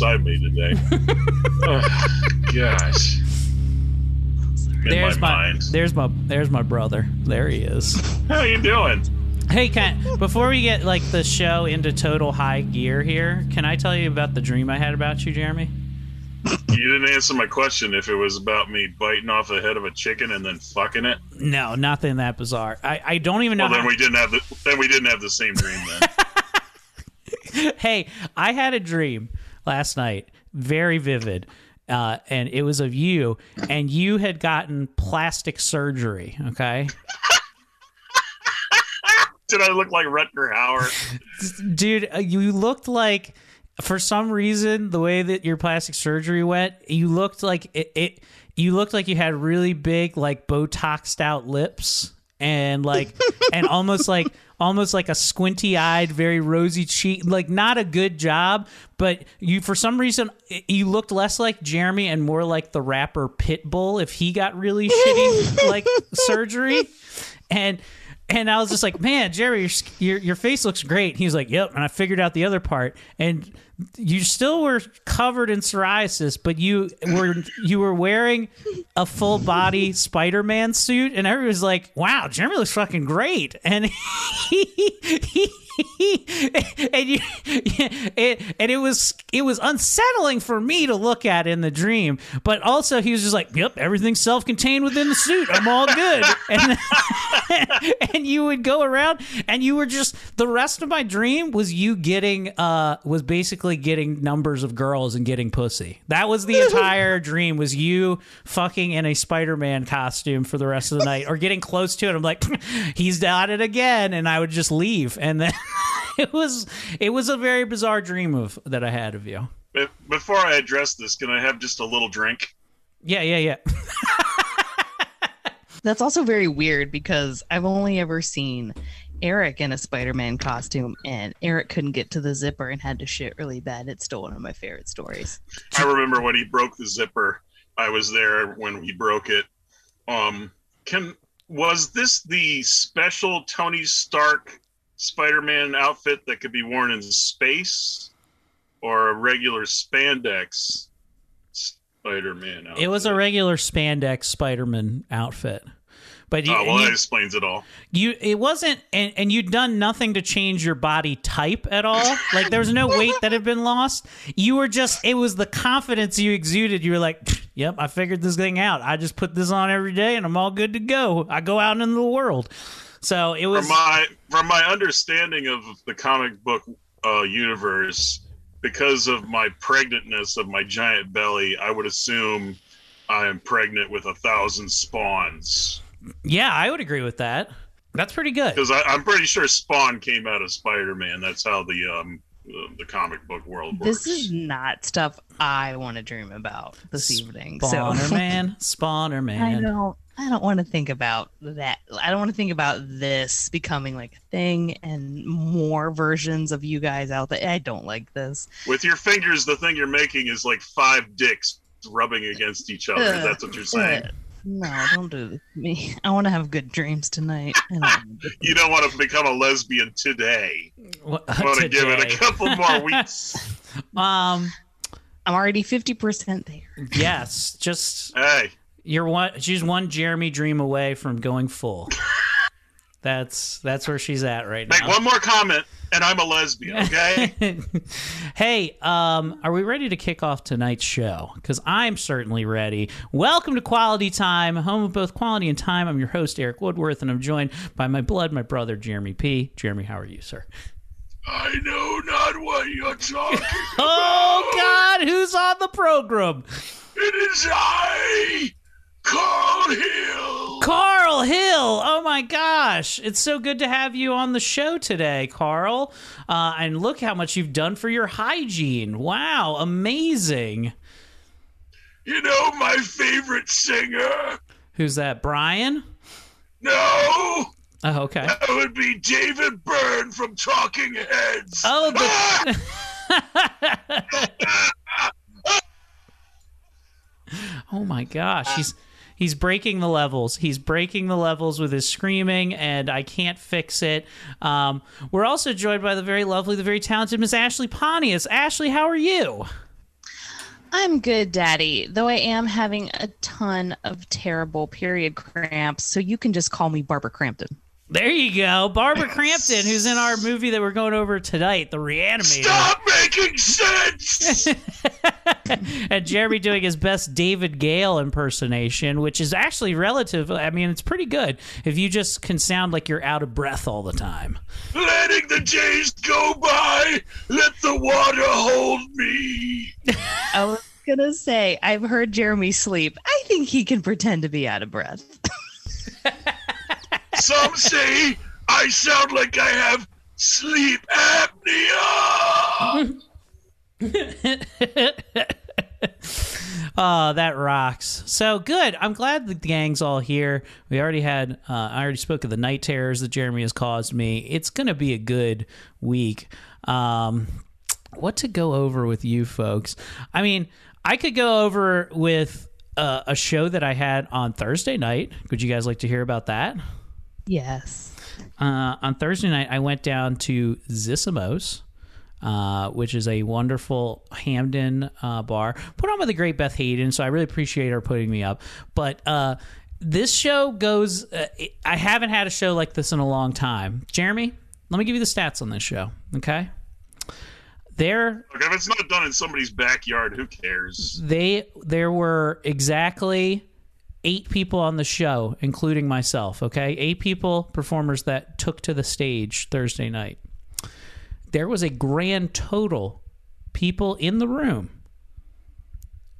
clean up the mess I made today. oh, gosh. In There's my, my, mind. there's my there's my brother. There he is. How you doing? Hey, can before we get like the show into total high gear here, can I tell you about the dream I had about you, Jeremy? You didn't answer my question if it was about me biting off the head of a chicken and then fucking it. No, nothing that bizarre. I, I don't even know. Well, then we didn't have the then we didn't have the same dream then. hey, I had a dream last night, very vivid, uh, and it was of you, and you had gotten plastic surgery. Okay, Did I look like Rutger Hauer? dude, uh, you looked like. For some reason, the way that your plastic surgery went, you looked like it. it you looked like you had really big, like Botoxed out lips, and like, and almost like, almost like a squinty eyed, very rosy cheek. Like, not a good job, but you, for some reason, you looked less like Jeremy and more like the rapper Pitbull if he got really shitty like surgery, and. And I was just like, man, Jerry, your, your your face looks great. He was like, yep. And I figured out the other part, and you still were covered in psoriasis, but you were you were wearing a full body Spider Man suit, and everyone was like, wow, Jeremy looks fucking great. And he, he, and you, it, and it was it was unsettling for me to look at in the dream, but also he was just like, yep, everything's self contained within the suit. I'm all good. And and you would go around and you were just the rest of my dream was you getting uh was basically getting numbers of girls and getting pussy that was the entire dream was you fucking in a spider-man costume for the rest of the night or getting close to it i'm like he's done it again and i would just leave and then it was it was a very bizarre dream of that i had of you Before I address this, can I have just a little drink? yeah yeah yeah That's also very weird because I've only ever seen Eric in a Spider-Man costume, and Eric couldn't get to the zipper and had to shit really bad. It's still one of my favorite stories. I remember when he broke the zipper. I was there when he broke it. Um, can was this the special Tony Stark Spider-Man outfit that could be worn in space, or a regular spandex Spider-Man outfit? it was a regular spandex spider-man outfit but oh, you, Oh well, you- that explains it all. You it wasn't and, and you'd done nothing to change your body type at all. Like there was no weight that had been lost. You were just it was the confidence you exuded. You were like, "Yep, I figured this thing out. I just put this on every day and I'm all good to go. I go out into the world." So it was from my from my understanding of the comic book uh, universe, because of my pregnantness of my giant belly, I would assume I am pregnant with a thousand spawns. Yeah, I would agree with that. That's pretty good. Because I'm pretty sure Spawn came out of Spider-Man. That's how the um the, the comic book world works. This is not stuff I want to dream about this evening. Spawner so man, spawner I man. don't. I don't want to think about that. I don't want to think about this becoming like a thing and more versions of you guys out there. I don't like this. With your fingers, the thing you're making is like five dicks rubbing against each other. Ugh. That's what you're saying. Ugh. No, don't do this to me. I want to have good dreams tonight. I don't do- You don't want to become a lesbian today. What- I want to give it a couple more weeks. Um I'm already fifty percent there. yes, just Hey, you're one she's one Jeremy dream away from going full. That's that's where she's at right now. Make one more comment, and I'm a lesbian. Okay. hey, um, are we ready to kick off tonight's show? Because I'm certainly ready. Welcome to Quality Time, home of both quality and time. I'm your host, Eric Woodworth, and I'm joined by my blood, my brother, Jeremy P. Jeremy, how are you, sir? I know not what you're talking about. Oh, God, who's on the program? It is I, Carl Hill. Carl Hill. Oh my gosh. It's so good to have you on the show today, Carl. Uh, and look how much you've done for your hygiene. Wow, amazing. You know my favorite singer? Who's that, Brian? No, Oh, okay. that would be David Byrne from Talking Heads. Oh, the- oh my gosh. He's he's breaking the levels. He's breaking the levels with his screaming, and I can't fix it. Um, we're also joined by the very lovely, the very talented Miss Ashley Pontius. Ashley, how are you? I'm good, Daddy, though I am having a ton of terrible period cramps, so you can just call me Barbara Crampton. There you go. Barbara Crampton, who's in our movie that we're going over tonight, The Reanimator. Stop making sense. and Jeremy doing his best David Gale impersonation, which is actually relative. I mean, it's pretty good if you just can sound like you're out of breath all the time. Letting the days go by. Let the water hold me. I was gonna say, I've heard Jeremy sleep. I think he can pretend to be out of breath. Some say I sound like I have sleep apnea. Oh, that rocks. So good. I'm glad the gang's all here. We already had, uh, I already spoke of the night terrors that Jeremy has caused me. It's going to be a good week. Um, what to go over with you folks? I mean, I could go over with uh, a show that I had on Thursday night. Would you guys like to hear about that? Yes. Uh, on Thursday night, I went down to Zissimo's, uh, which is a wonderful Hampden uh, bar, put on by the great Beth Hayden. So I really appreciate her putting me up. But uh, this show goes, uh, I haven't had a show like this in a long time. Jeremy, let me give you the stats on this show, okay? There Look, if it's not done in somebody's backyard, who cares? they there were exactly eight people on the show including myself okay eight people performers that took to the stage thursday night there was a grand total people in the room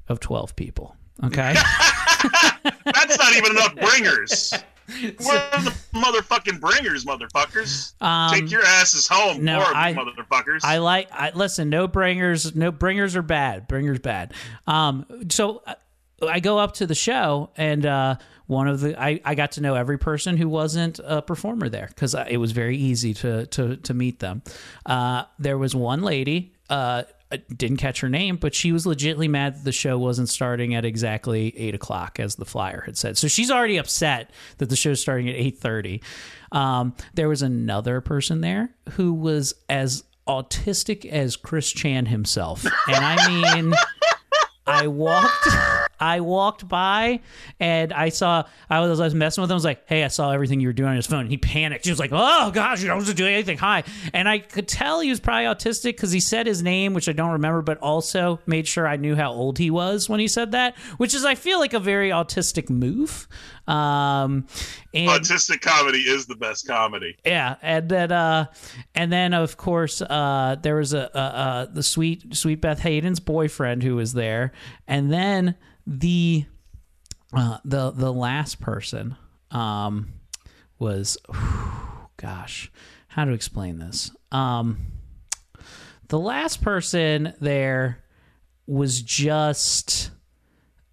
of 12 people okay That's not even enough bringers. Where are the motherfucking bringers, motherfuckers? Um, Take your asses home, no, I- motherfuckers. I like. I listen. No bringers. No bringers are bad. Bringers bad. Um. So uh, I go up to the show, and uh, one of the I, I got to know every person who wasn't a performer there because it was very easy to to to meet them. Uh, there was one lady. Uh, didn't catch her name, but she was legitimately mad that the show wasn't starting at exactly eight o'clock, as the flyer had said. So she's already upset that the show's starting at eight thirty. Um, there was another person there who was as autistic as Chris Chan himself, and I mean. I walked I walked by and I saw I was, I was messing with him. I was like, "Hey, I saw everything you were doing on his phone." He panicked. He was like, "Oh gosh, you don't do anything." Hi, and I could tell he was probably autistic because he said his name, which I don't remember, but also made sure I knew how old he was when he said that, which is I feel like a very autistic move. Um, and Autistic comedy is the best comedy. yeah, and then uh, and then of course uh, there was a, a, a the sweet sweet Beth Hayden's boyfriend who was there, and then the uh, the the last person um, was gosh, how to explain this? Um, the last person there was just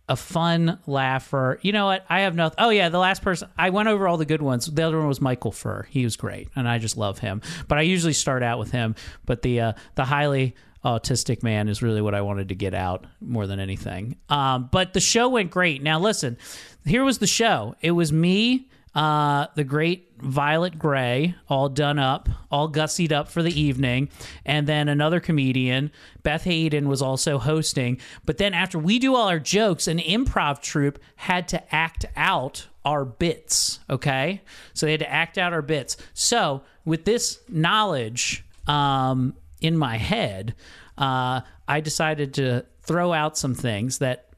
a fun laugher. You know what? I have nothing. Oh yeah, the last person I went over all the good ones. The other one was Michael Furr. He was great, and I just love him. But I usually start out with him. But the uh, the highly autistic man is really what I wanted to get out more than anything. Um, but the show went great. Now listen, here was the show. It was me. uh, the great Violet Gray, all done up, all gussied up for the evening, and then another comedian, Beth Hayden, was also hosting. But then after we do all our jokes, an improv troupe had to act out our bits. Okay, so they had to act out our bits. So with this knowledge um, in my head, uh, I decided to throw out some things that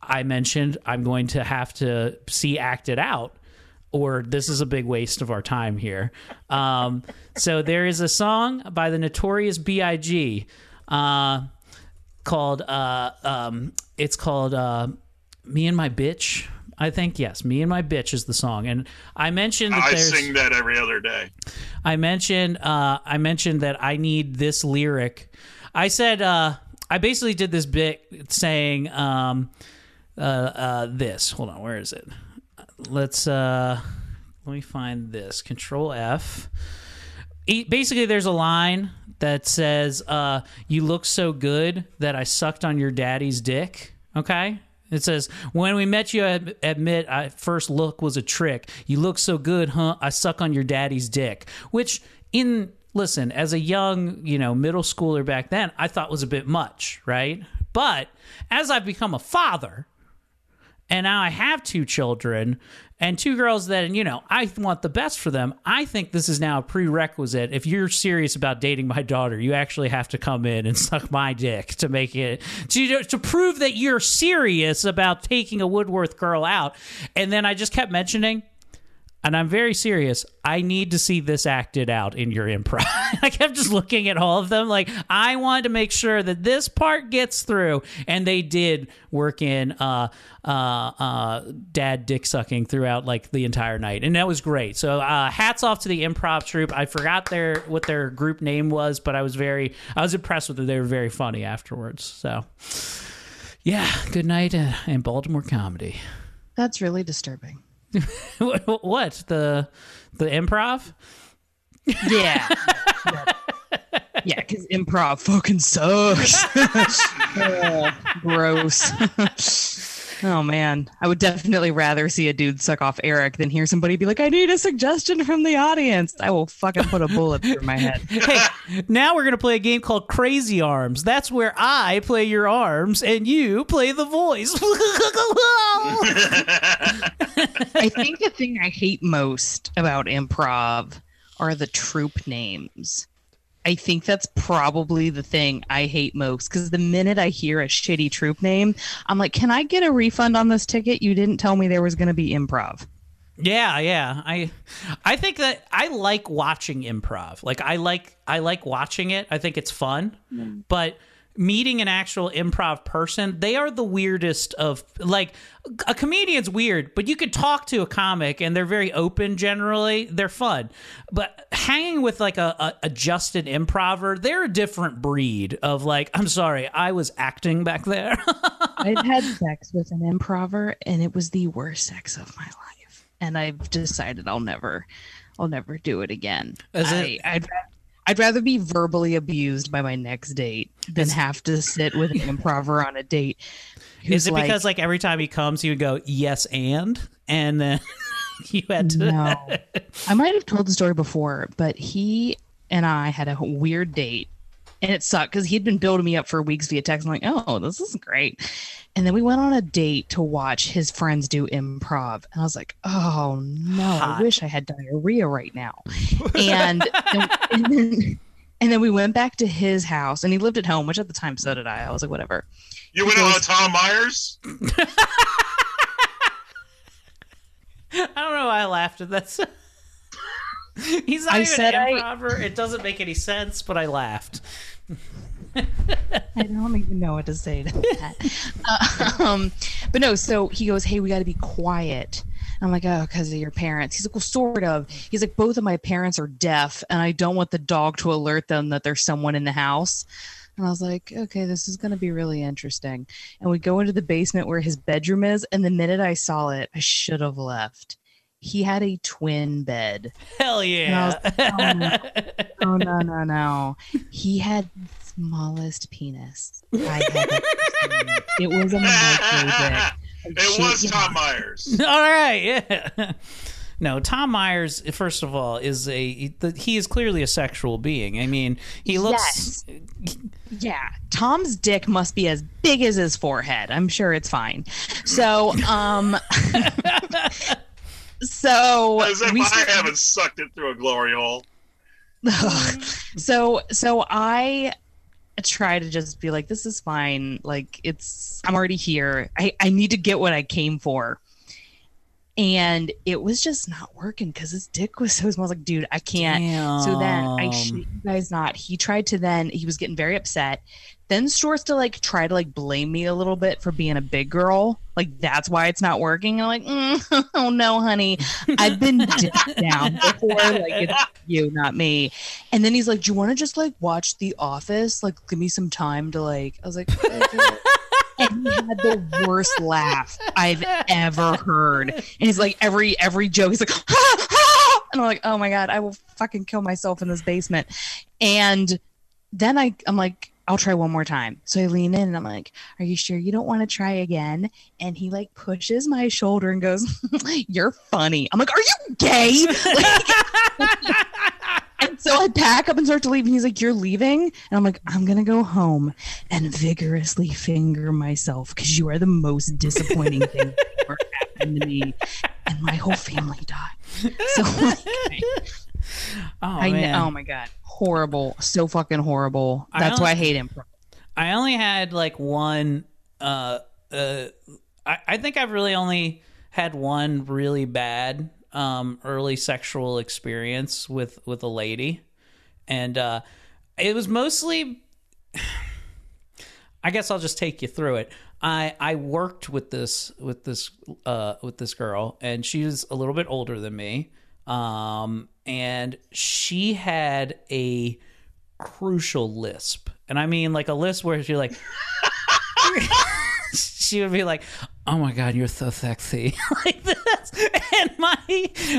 I mentioned I'm going to have to see acted out, or this is a big waste of our time here. Um, so there is a song by the Notorious B.I.G. Uh, called uh, um, it's called uh, "Me and My Bitch." I think yes, "Me and My Bitch" is the song, and I mentioned that I there's. sing that every other day. I mentioned uh, I mentioned that I need this lyric. I said uh, I basically did this bit saying um, uh, uh, this. Hold on, where is it? Let's uh, let me find this. Control F. E- Basically, there's a line that says, uh, "You look so good that I sucked on your daddy's dick." Okay. It says, "When we met you, I admit I first look was a trick. You look so good, huh? I suck on your daddy's dick." Which, in listen, as a young, you know, middle schooler back then, I thought was a bit much, right? But as I've become a father, and now I have two children and two girls that, you know, I want the best for them. I think this is now a prerequisite. If you're serious about dating my daughter, you actually have to come in and suck my dick to make it to to prove that you're serious about taking a Woodworth girl out. And then I just kept mentioning and I'm very serious. I need to see this acted out in your improv. I kept just looking at all of them. Like, I wanted to make sure that this part gets through. And they did work in uh, uh, uh, dad dick sucking throughout like the entire night. And that was great. So, uh, hats off to the improv troupe. I forgot their what their group name was, but I was very, I was impressed with it. They were very funny afterwards. So, yeah, good night uh, in Baltimore comedy. That's really disturbing. What, what the the improv? Yeah. yeah, because improv fucking sucks. Ugh, gross. Oh man, I would definitely rather see a dude suck off Eric than hear somebody be like, "I need a suggestion from the audience." I will fucking put a bullet through my head. hey, now we're gonna play a game called Crazy Arms. That's where I play your arms and you play the voice. I think the thing I hate most about improv are the troop names. I think that's probably the thing I hate most because the minute I hear a shitty troop name, I'm like, can I get a refund on this ticket? You didn't tell me there was going to be improv. Yeah, yeah. I I think that I like watching improv. Like I like I like watching it. I think it's fun. Mm. But meeting an actual improv person, they are the weirdest of like a comedian's weird, but you could talk to a comic and they're very open generally. They're fun. But hanging with like a, a adjusted improver, they're a different breed of like, I'm sorry, I was acting back there. I've had sex with an improver and it was the worst sex of my life. And I've decided I'll never I'll never do it again. Is I, it- I'd I'd rather be verbally abused by my next date than have to sit with an improver on a date. Is it because like every time he comes, he would go, yes, and? And then you had to. No. I might have told the story before, but he and I had a weird date and it sucked because he'd been building me up for weeks via text. I'm like, oh, this is great. And then we went on a date to watch his friends do improv. And I was like, oh no, Hot. I wish I had diarrhea right now. And, and, and then, and then we went back to his house and he lived at home, which at the time so did I. I was like, whatever. You went on Tom Myers? I don't know why I laughed at that. He's not I even said an I- It doesn't make any sense, but I laughed. I don't even know what to say to that. um, but no, so he goes, Hey, we got to be quiet. I'm like, Oh, because of your parents. He's like, Well, sort of. He's like, Both of my parents are deaf, and I don't want the dog to alert them that there's someone in the house. And I was like, Okay, this is going to be really interesting. And we go into the basement where his bedroom is. And the minute I saw it, I should have left. He had a twin bed. Hell And was yeah. like, oh, no. oh no no no he had the smallest penis i had it was a micro dick It was Tom Myers. All right, yeah. no. Tom Myers, first of all, is a he is clearly a sexual being. I mean, he looks. Yeah, Tom's dick must be as big as his forehead. I'm sure it's fine. So, um, so As if we I haven't sucked it through a glory hole. so so I try to just be like, this is fine. Like it's I'm already here. I, I need to get what I came for. And it was just not working because his dick was so small. I was like, dude, I can't. So then I shit you guys not. He tried to then he was getting very upset. Then starts to like try to like blame me a little bit for being a big girl. Like that's why it's not working. And I'm like, mm, oh no, honey, I've been down before. Like it's you, not me. And then he's like, do you want to just like watch The Office? Like give me some time to like. I was like. "Okay." and he had the worst laugh I've ever heard. And he's like every every joke, he's like, ha, ha! and I'm like, oh my god, I will fucking kill myself in this basement. And then I I'm like, I'll try one more time. So I lean in and I'm like, Are you sure you don't want to try again? And he like pushes my shoulder and goes, You're funny. I'm like, Are you gay? and so I pack up and start to leave. And he's like, You're leaving? And I'm like, I'm gonna go home and vigorously finger myself because you are the most disappointing thing that ever happened to me. And my whole family died. So like, Oh I man. know, oh my god. Horrible. So fucking horrible. I That's why I hate him. I only had like one. Uh, uh, I, I think I've really only had one really bad um, early sexual experience with with a lady, and uh, it was mostly. I guess I'll just take you through it. I I worked with this with this uh, with this girl, and she was a little bit older than me, um, and she had a crucial lisp, and I mean like a lisp where she's like. she would be like, "Oh my god, you're so sexy," like this, and my,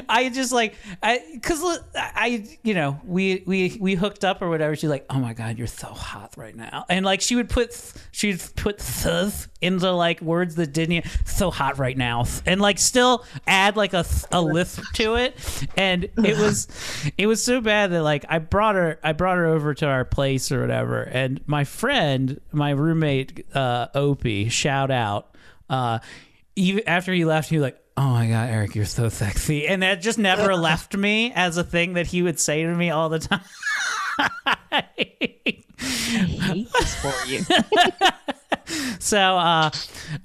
I just like, I, cause I, you know, we we we hooked up or whatever. She's like, "Oh my god, you're so hot right now," and like she would put she'd put "th" into like words that didn't so hot right now, and like still add like a a lisp to it, and it was it was so bad that like I brought her I brought her over to our place or whatever, and my friend, my roommate, uh, Opie, shout out, uh, even after he left, he was like. Oh my god, Eric, you're so sexy. And that just never left me as a thing that he would say to me all the time. I hate this for you. So uh,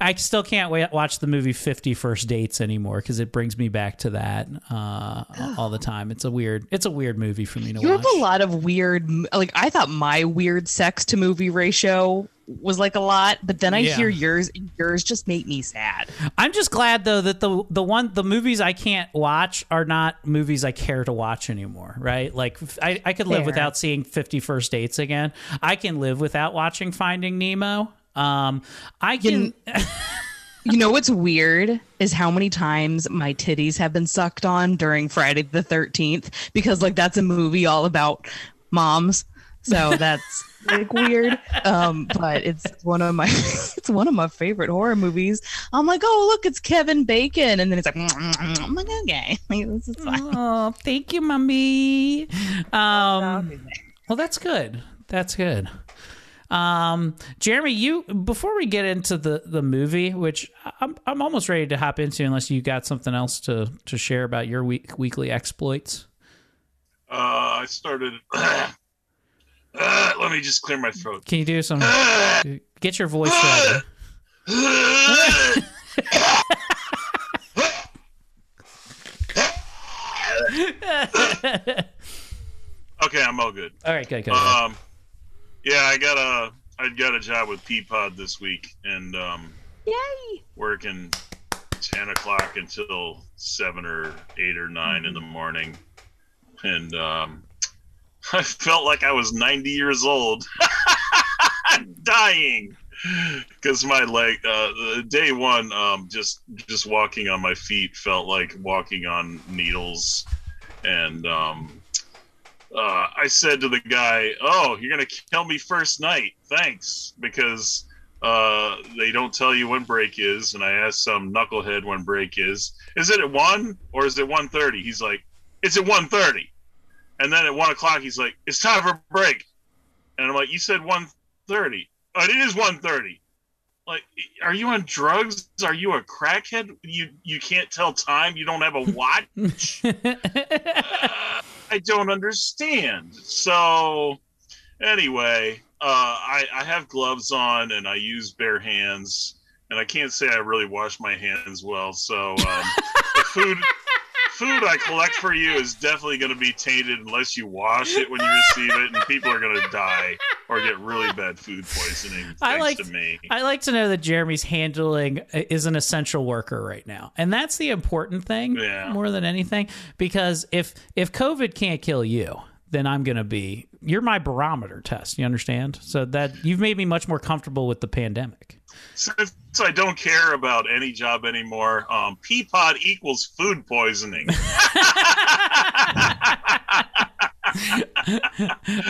I still can't wait, watch the movie Fifty First Dates anymore because it brings me back to that uh, all the time. It's a weird, it's a weird movie for me to You watch. You have a lot of weird, like I thought my weird sex to movie ratio was like a lot, but then I Yeah. hear yours. and Yours just make me sad. I'm just glad though that the the one the movies I can't watch are not movies I care to watch anymore. Right? Like I, I could live Fair. without seeing Fifty First Dates again. I can live without watching Finding Nemo. Um, I can. You know what's weird is how many times my titties have been sucked on during Friday the 13th because like that's a movie all about moms. So that's like weird. Um, but it's one of my it's one of my favorite horror movies. I'm like, oh look, it's Kevin Bacon, and then it's like, I'm like, okay, like, this is fine. Oh, thank you, mommy. Um, well, that's good. That's good. Um, Jeremy, you before we get into the the movie, which I'm I'm almost ready to hop into, unless you got something else to to share about your week, weekly exploits. Uh, I started. Uh, let me just clear my throat. Can you do some? Get your voice ready. Okay, I'm all good. All right, good, good. Um, yeah, I got a I got a job with Peapod this week, and um, Yay! working ten o'clock until seven or eight or 9 in the morning, and um, I felt like I was ninety years old, dying, because my leg. Uh, day one, um, just just walking on my feet felt like walking on needles, and um, uh, I said to the guy, "Oh, you're gonna kill me first night, thanks," because uh, they don't tell you when break is, and I asked some knucklehead when break is. Is it at one or is it one thirty? He's like, it's at one thirty, and then at one o'clock he's like, it's time for a break, and I'm like, you said one thirty. Oh, it is one thirty. Like, are you on drugs? Are you a crackhead? You you can't tell time. You don't have a watch. Uh, I don't understand. So, anyway, uh, I, I have gloves on and I use bare hands, and I can't say I really wash my hands well. So, um, the food food I collect for you is definitely going to be tainted unless you wash it when you receive it, and people are going to die or get really bad food poisoning. Thanks I like to me. I like to know that Jeremy's handling is an essential worker right now, and that's the important thing Yeah. more than anything. Because if if COVID can't kill you, then I'm gonna be you're my barometer test. You understand? So that you've made me much more comfortable with the pandemic. Since I don't care about any job anymore, um, Peapod equals food poisoning.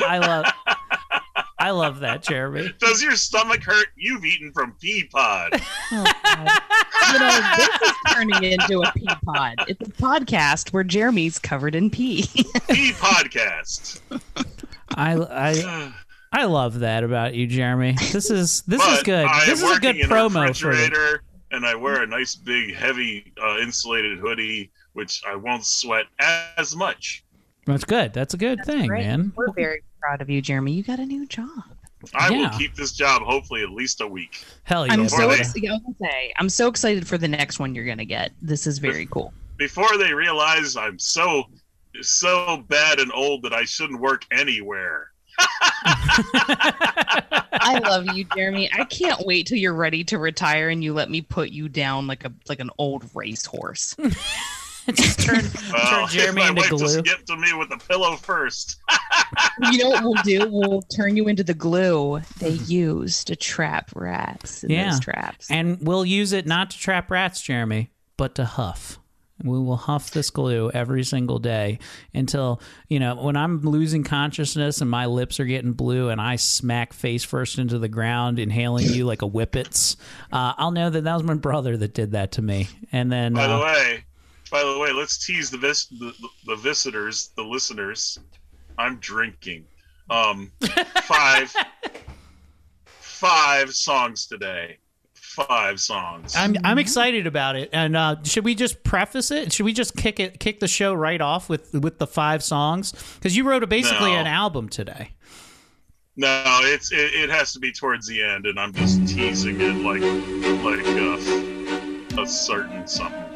I love I love that, Jeremy. Does your stomach hurt? You've eaten from Peapod. You know, this is turning into a pea pod. It's a podcast where Jeremy's covered in pee. Pea podcast. I I I love that about you, Jeremy. This is this is good. I This is a good working in promo for you. and I wear a nice big heavy uh, insulated hoodie, which I won't sweat as much. That's good. That's a good thing, Great. man. We're very proud of you, Jeremy. You got a new job. I Yeah. will keep this job hopefully at least a week. Hell yeah. I'm so they- ex- yeah, I was gonna say I'm so excited for the next one you're gonna get. This is very cool. Before they realize I'm so so bad and old that I shouldn't work anywhere. I love you, Jeremy. I can't wait till you're ready to retire and you let me put you down like a like an old racehorse. Just turn, Well, turn Jeremy my into wife glue. just get to me with a pillow first. you know what we'll do? We'll turn you into the glue they use to trap rats in Yeah. those traps. And we'll use it not to trap rats, Jeremy, but to huff. We will huff this glue every single day until, you know, when I'm losing consciousness and my lips are getting blue and I smack face first into the ground, inhaling you like a whippets, uh, I'll know that that was my brother that did that to me. And then, By the uh, way, by the way, let's tease the vis- the, the visitors, the listeners. I'm drinking. Um, five, five songs today. Five songs. I'm I'm excited about it. And uh, should we just preface it? Should we just kick it kick the show right off with with the five songs? Because you wrote a, basically No. an album today. No, it's it, it has to be towards the end, and I'm just teasing it like like uh, a certain something.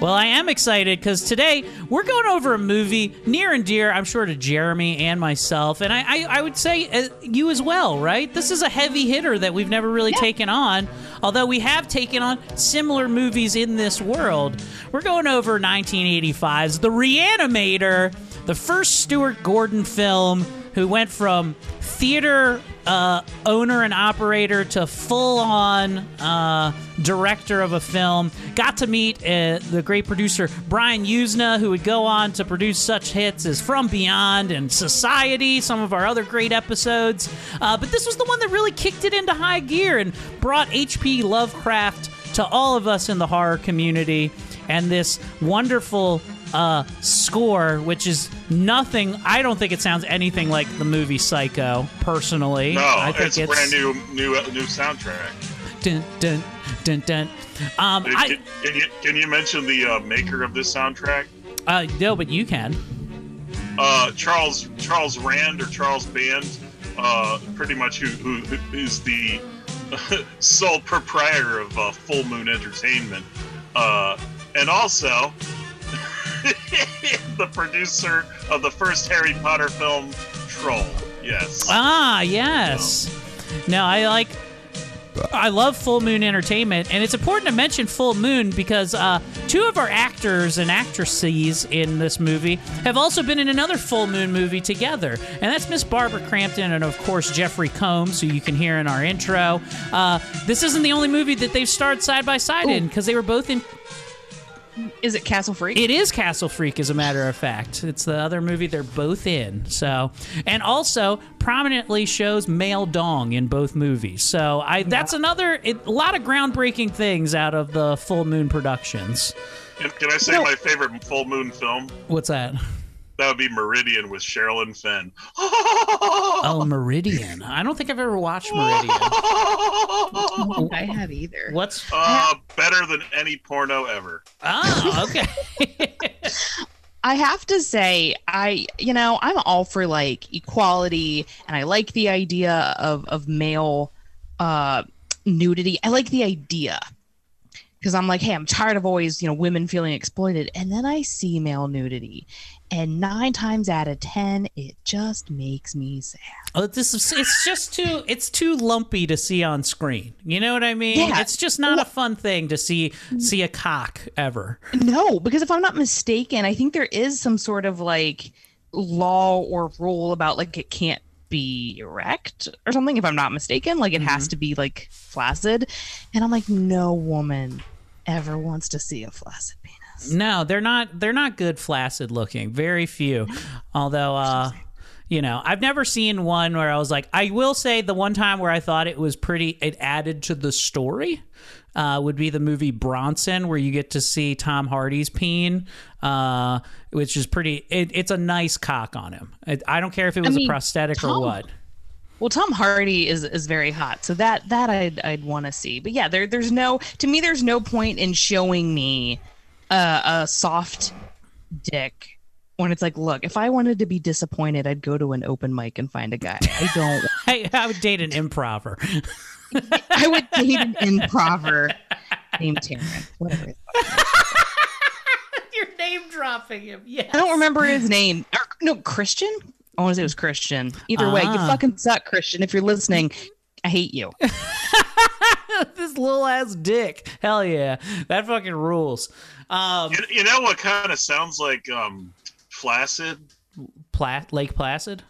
Well, I am excited because today we're going over a movie near and dear, I'm sure, to Jeremy and myself, and I, I, I would say uh, you as well, right? This is a heavy hitter that we've never really taken on, although we have taken on similar movies in this world. We're going over 1985's The Reanimator, the first Stuart Gordon film who went from theater uh, owner and operator to full on uh, director of a film. Got to meet uh, the great producer Brian Yuzna, who would go on to produce such hits as From Beyond and Society, some of our other great episodes. Uh, but this was the one that really kicked it into high gear and brought H.P. Lovecraft to all of us in the horror community. And this wonderful uh, score, which is nothing. I don't think it sounds anything like the movie Psycho. Personally, No, I think it's, a brand new new new soundtrack. Dun, dun, dun, dun. Um, Can, I can you can you mention the uh, maker of this soundtrack? uh, no, but you can. Uh, Charles Charles Rand or Charles Band, uh, pretty much who, who who is the sole proprietor of uh, Full Moon Entertainment, uh, and also the producer of the first Harry Potter film, Troll. Yes. Ah, yes. No, I like. I love Full Moon Entertainment, and it's important to mention Full Moon because uh, two of our actors and actresses in this movie have also been in another Full Moon movie together, and that's Miss Barbara Crampton and, of course, Jeffrey Combs, who you can hear in our intro. Uh, this isn't the only movie that they've starred side by side in because they were both in. Is it Castle Freak? It is Castle Freak, as a matter of fact. It's the other movie they're both in. So, and also prominently shows male dong in both movies. So, I that's another it, a lot of groundbreaking things out of the Full Moon Productions. Can, can I say my favorite full moon film? What's that? That would be Meridian with Sherilyn Fenn. Oh, Meridian. I don't think I've ever watched Meridian. I don't think I have either. What's Uh, better than any porno ever. Oh, okay. I have to say, I you know, I'm all for like equality, and I like the idea of of male uh, nudity. I like the idea because I'm like, hey, I'm tired of always you know women feeling exploited, and then I see male nudity, and nine times out of ten, it just makes me sad. Oh, this is it's just too it's too lumpy to see on screen. You know what I mean? Yeah. It's just not a fun thing to see see a cock ever. No, because if I'm not mistaken, I think there is some sort of like law or rule about like it can't be erect or something. If I'm not mistaken, like it has mm-hmm. to be like flaccid, and I'm like, no woman ever wants to see a flaccid penis. No, they're not they're not good flaccid looking. Very few. Although uh you know, I've never seen one where I was like I will say the one time where I thought it was pretty it added to the story uh, would be the movie Bronson, where you get to see Tom Hardy's peen, uh, which is pretty. It, it's a nice cock on him. I, I don't care if it was mean, a prosthetic or what. Well, Tom Hardy is is very hot, so that that I'd I'd want to see. But yeah, there there's no to me there's no point in showing me uh, a soft dick when it's like, look, if I wanted to be disappointed, I'd go to an open mic and find a guy. I don't. I, I would date an improver. I would date an improver named Terrence. Whatever. name is. You're name dropping him. Yeah. I don't remember his name. Or, no, Christian. I want to say it was Christian. Either way, you Ah. fucking suck, Christian. If you're listening, I hate you. this little ass dick. Hell yeah. That fucking rules. Um You, you know what kind of sounds like um, flaccid? Pla- Lake Placid?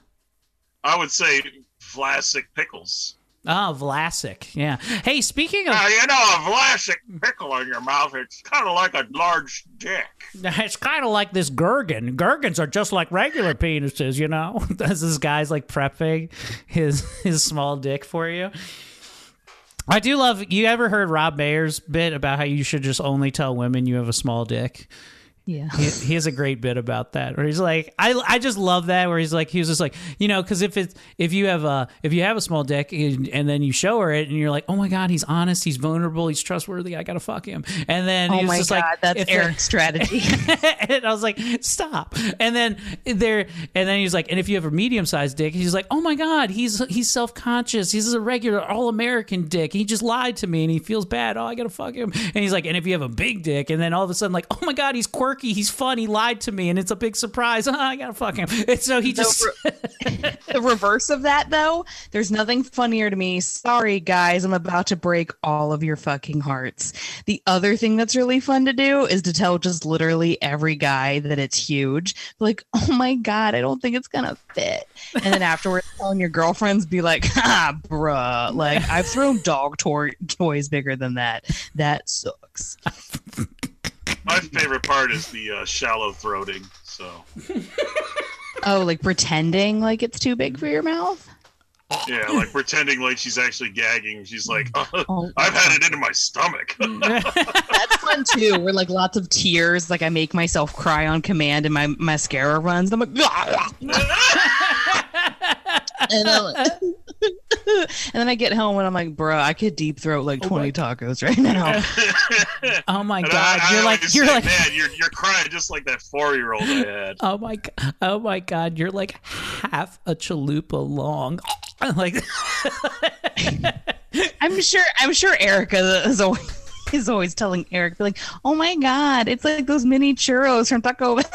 I would say flaccid pickles. Oh, Vlasic. Yeah. Hey, speaking of Uh, you know, a flaccid pickle in your mouth, it's kind of like a large dick. It's kind of like this Gherkin. Gherkins are just like regular penises, you know. This guy's like prepping his his small dick for you. I do love. You ever heard Rob Mayer's bit about how you should just only tell women you have a small dick? Yeah. He, he has a great bit about that where he's like I, I just love that where he's like he was just like you know because if it's if you have a if you have a small dick and, and then you show her it and you're like oh my god he's honest he's vulnerable he's trustworthy I gotta fuck him and then Oh he's my just god, like that's Eric's strategy. and I was like, stop. And then there, and then he's like, and if you have a medium sized dick, he's like, oh my god, he's he's self conscious. He's a regular all American dick. He just lied to me and he feels bad. Oh, I gotta fuck him. And he's like, and if you have a big dick, and then all of a sudden like, oh my god, he's quirky. He's fun. He lied to me, and it's a big surprise. Oh, I gotta fuck him. And so he just. the reverse of that though there's nothing funnier to me sorry guys i'm about to break all of your fucking hearts the other thing that's really fun to do is to tell just literally every guy that it's huge like oh my god i don't think it's gonna fit and then afterwards telling your girlfriends be like ah bruh like i've thrown dog tor- toys bigger than that that sucks My favorite part is the uh, shallow throating. So oh like pretending like it's too big for your mouth yeah, like pretending like she's actually gagging. She's like, Oh. I've had it into my stomach. That's fun too. Where like lots of tears, like I make myself cry on command, and my mascara runs. I'm like, and, I'm like- and then I get home and I'm like, bro, I could deep throat like 20 tacos right now. oh my And god, I, I you're like you're say, like. man, you're you're crying just like that four year old I had. Oh my god! Oh my god! You're like half a chalupa long. like I'm sure. I'm sure Erica is always. Is always telling Eric, like, "Oh my God, it's like those mini churros from Taco Bell."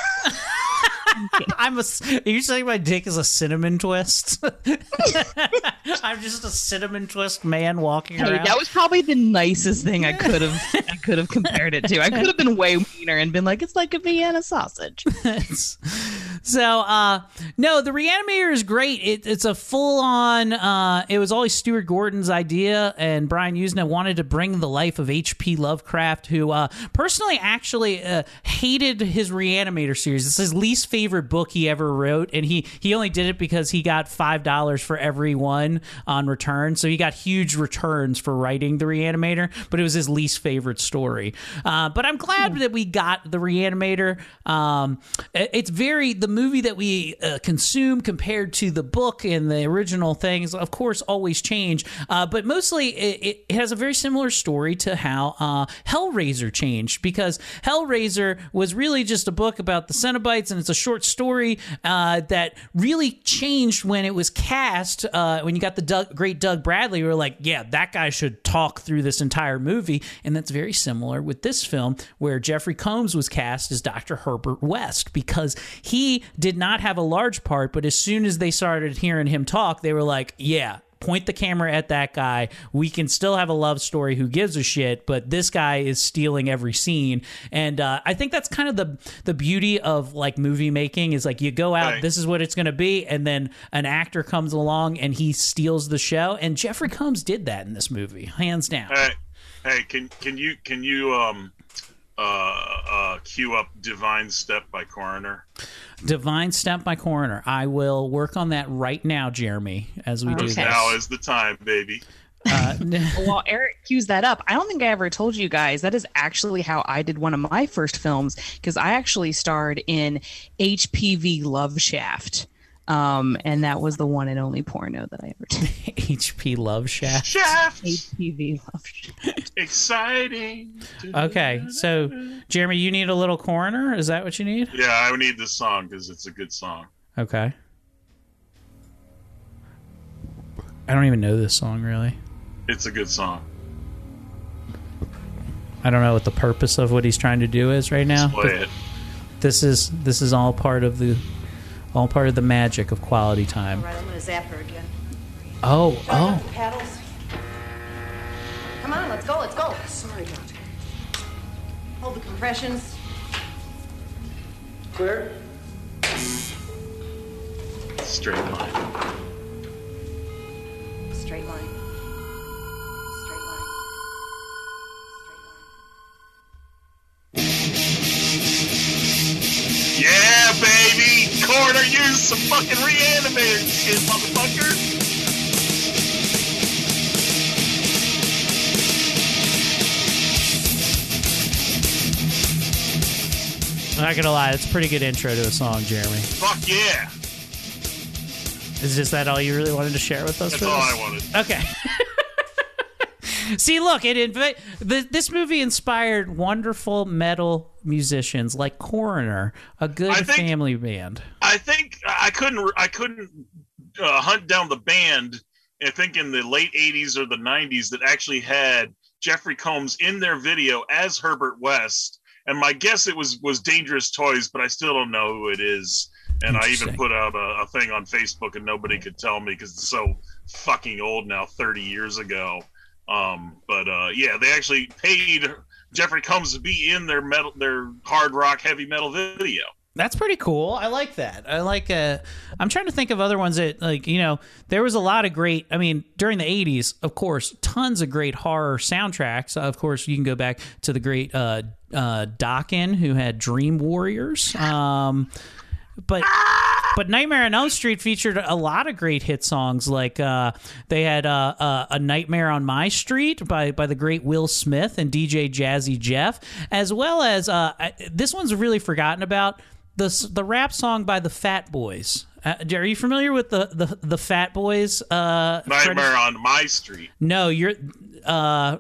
I'm a. Are you saying my dick is a cinnamon twist? I'm just a cinnamon twist man walking Hey, around. that was probably the nicest thing I could have I could have compared it to. I could have been way meaner and been like, it's like a Vienna sausage. So, uh, no, the Reanimator is great. It, it's a full on. Uh, it was always Stuart Gordon's idea, and Brian Yuzna wanted to bring the life of H.P. Lovecraft, who uh, personally actually uh, hated his Reanimator series. It's his least favorite book he ever wrote, and he he only did it because he got five dollars for every one on return. So he got huge returns for writing the Reanimator, but it was his least favorite story. Uh, but I'm glad that we got the Reanimator. Um, it- it's very the movie that we uh, consume compared to the book and the original things. Of course, always change, uh, but mostly it, it has a very similar story to how uh, Hellraiser changed because Hellraiser was really just a book about the Cenobites, and it's a short story uh, that really changed when it was cast. Uh, when you got the Doug, great Doug Bradley, we were like, yeah, that guy should talk through this entire movie, and that's very similar with this film where Jeffrey Combs was cast as Dr. Herbert West because he did not have a large part, but as soon as they started hearing him talk, they were like, yeah, point the camera at that guy. We can still have a love story. Who gives a shit? But this guy is stealing every scene, and uh, I think that's kind of the the beauty of like movie making is like you go out, Right. this is what it's going to be, and then an actor comes along and he steals the show. And Jeffrey Combs did that in this movie, hands down. Hey, hey, can can you can you um uh uh cue up Divine Step by Coroner? Divine Step by Coroner. I will work on that right now, Jeremy, as we do this. Now is the time, baby. Uh, While Eric cues that up, I don't think I ever told you guys that is actually how I did one of my first films because I actually starred in HPV Love Shaft. Um, and that was the one and only porno that I ever did. HP Love Shaft. Shaft, HPV Love Shaft. exciting. Okay, so Jeremy, you need a little coroner. Is that what you need? Yeah, I need this song because it's a good song. Okay. I don't even know this song really. It's a good song. I don't know what the purpose of what he's trying to do is right now. Play it. This is this is all part of the all part of the magic of quality time. Right, I'm gonna zap her again. Oh, oh. Paddles. Come on, let's go, let's go. Sorry, Doctor. Hold the compressions. Clear? Straight line. Straight line. Baby! Corner, use some fucking reanimator shit, motherfucker! I'm not gonna lie, it's a pretty good intro to a song, Jeremy. Fuck yeah! Is just that all you really wanted to share with us? That's all? I wanted. Okay. See, look, it the, this movie inspired wonderful metal musicians like Coroner, a good think- family band. I think I couldn't I couldn't uh, hunt down the band. I think in the late '80s or the '90s that actually had Jeffrey Combs in their video as Herbert West, and my guess it was was Dangerous Toys, but I still don't know who it is. And I even put out a, a thing on Facebook, and nobody could tell me because it's so fucking old now, 30 years ago. Um, but uh, yeah, they actually paid Jeffrey Combs to be in their metal, their hard rock, heavy metal video. That's pretty cool. I like that. I like. Uh, I'm trying to think of other ones that, like, you know, there was a lot of great. I mean, during the '80s, of course, tons of great horror soundtracks. Of course, you can go back to the great uh, uh, Dokken, who had Dream Warriors. Um, but but Nightmare on Elm Street featured a lot of great hit songs. Like uh, they had uh, uh, a Nightmare on My Street by by the great Will Smith and DJ Jazzy Jeff, as well as uh, I- this one's really forgotten about the the rap song by the Fat Boys. Uh, are you familiar with the the, the Fat Boys? Uh, Nightmare Freddie? on My Street. No, you're. Uh,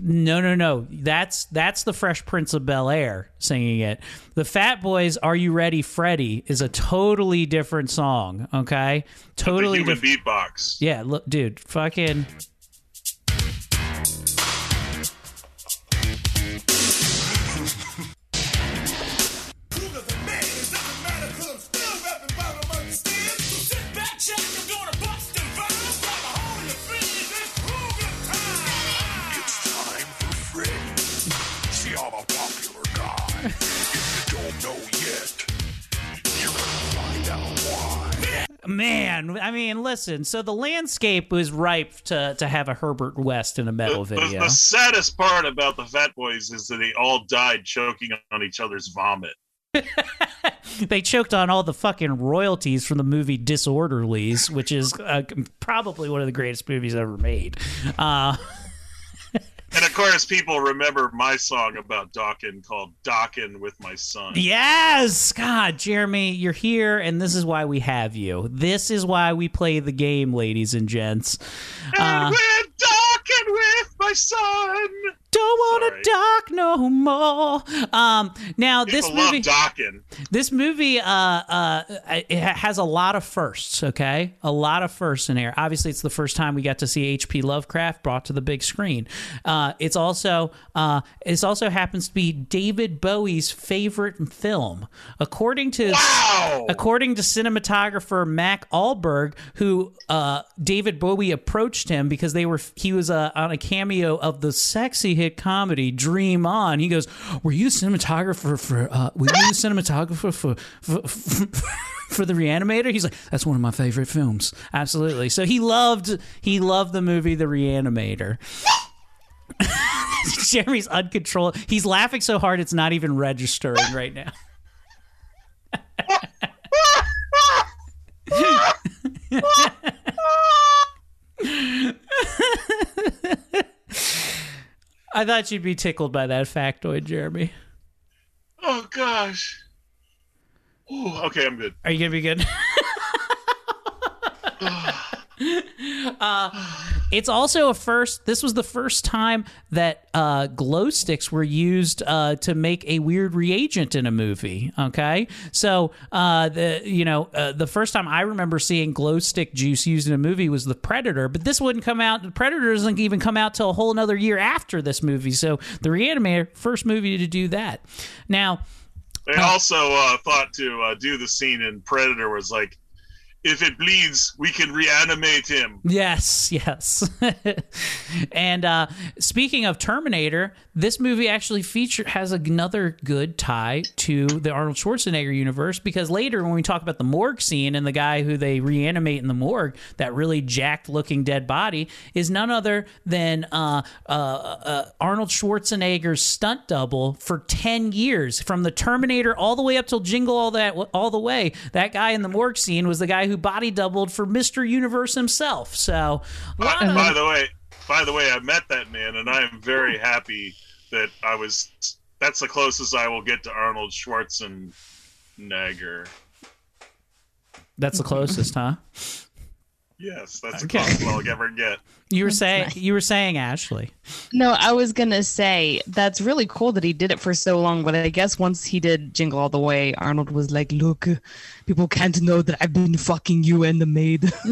no, no, no. That's that's the Fresh Prince of Bel Air singing it. The Fat Boys, "Are You Ready, Freddy" is a totally different song. Okay, totally the human different. beatbox. Yeah, look, dude, fucking. Man, I mean, listen. So the landscape was ripe to to have a Herbert West in a metal The, video. the saddest part about the Fat Boys is that they all died choking on each other's vomit. they choked on all the fucking royalties from the movie Disorderlies, which is uh, probably one of the greatest movies ever made. Uh, And of course, people remember my song about Dokken called Dawkin with My Son. yes, God, Jeremy, you're here, and this is why we have you. This is why we play the game, ladies and gents. And Uh, we're Dawkin with my son. Don't want to dock no more. Um, now this People movie, Dawkin. this movie, uh, uh, it has a lot of firsts. Okay, a lot of firsts in here. Obviously, it's the first time we got to see H.P. Lovecraft brought to the big screen. Uh, it's also, uh, it also happens to be David Bowie's favorite film, according to according to cinematographer Mac Ahlberg, who uh, David Bowie approached him because they were he was uh, on a cameo of the sexy hit comedy Dream On. He goes, "Were you the cinematographer for? Uh, were you the cinematographer for?" for, for for the Reanimator, he's like, "That's one of my favorite films." Absolutely. So he loved he loved the movie The Reanimator. Jeremy's uncontrolled. He's laughing so hard it's not even registering right now. I thought you'd be tickled by that factoid, Jeremy. Oh gosh. Ooh, okay, I'm good. Are you gonna be good? uh, it's also a first. This was the first time that uh, glow sticks were used uh, to make a weird reagent in a movie. Okay, so uh, the you know uh, the first time I remember seeing glow stick juice used in a movie was The Predator, but this wouldn't come out. The Predator doesn't even come out till a whole another year after this movie. So the Reanimator, first movie to do that. Now. They also uh, thought to uh, do the scene in Predator was like, if it bleeds, we can reanimate him. Yes, yes. and uh, speaking of Terminator, this movie actually feature has another good tie to the Arnold Schwarzenegger universe because later when we talk about the morgue scene and the guy who they reanimate in the morgue, that really jacked looking dead body is none other than uh, uh, uh, Arnold Schwarzenegger's stunt double for ten years from the Terminator all the way up till Jingle all that all the way. That guy in the morgue scene was the guy who body doubled for Mr. Universe himself. So, By, by the way, by the way, I met that man, and I am very happy that I was. That's the closest I will get to Arnold Schwarzenegger. that's the closest, huh? Yes, that's Okay. the closest I'll ever get. You were saying you were saying Ashley. No, I was gonna say that's really cool that he did it for so long, but I guess once he did Jingle All the Way, Arnold was like, "Look, people can't know that I've been fucking you and the maid."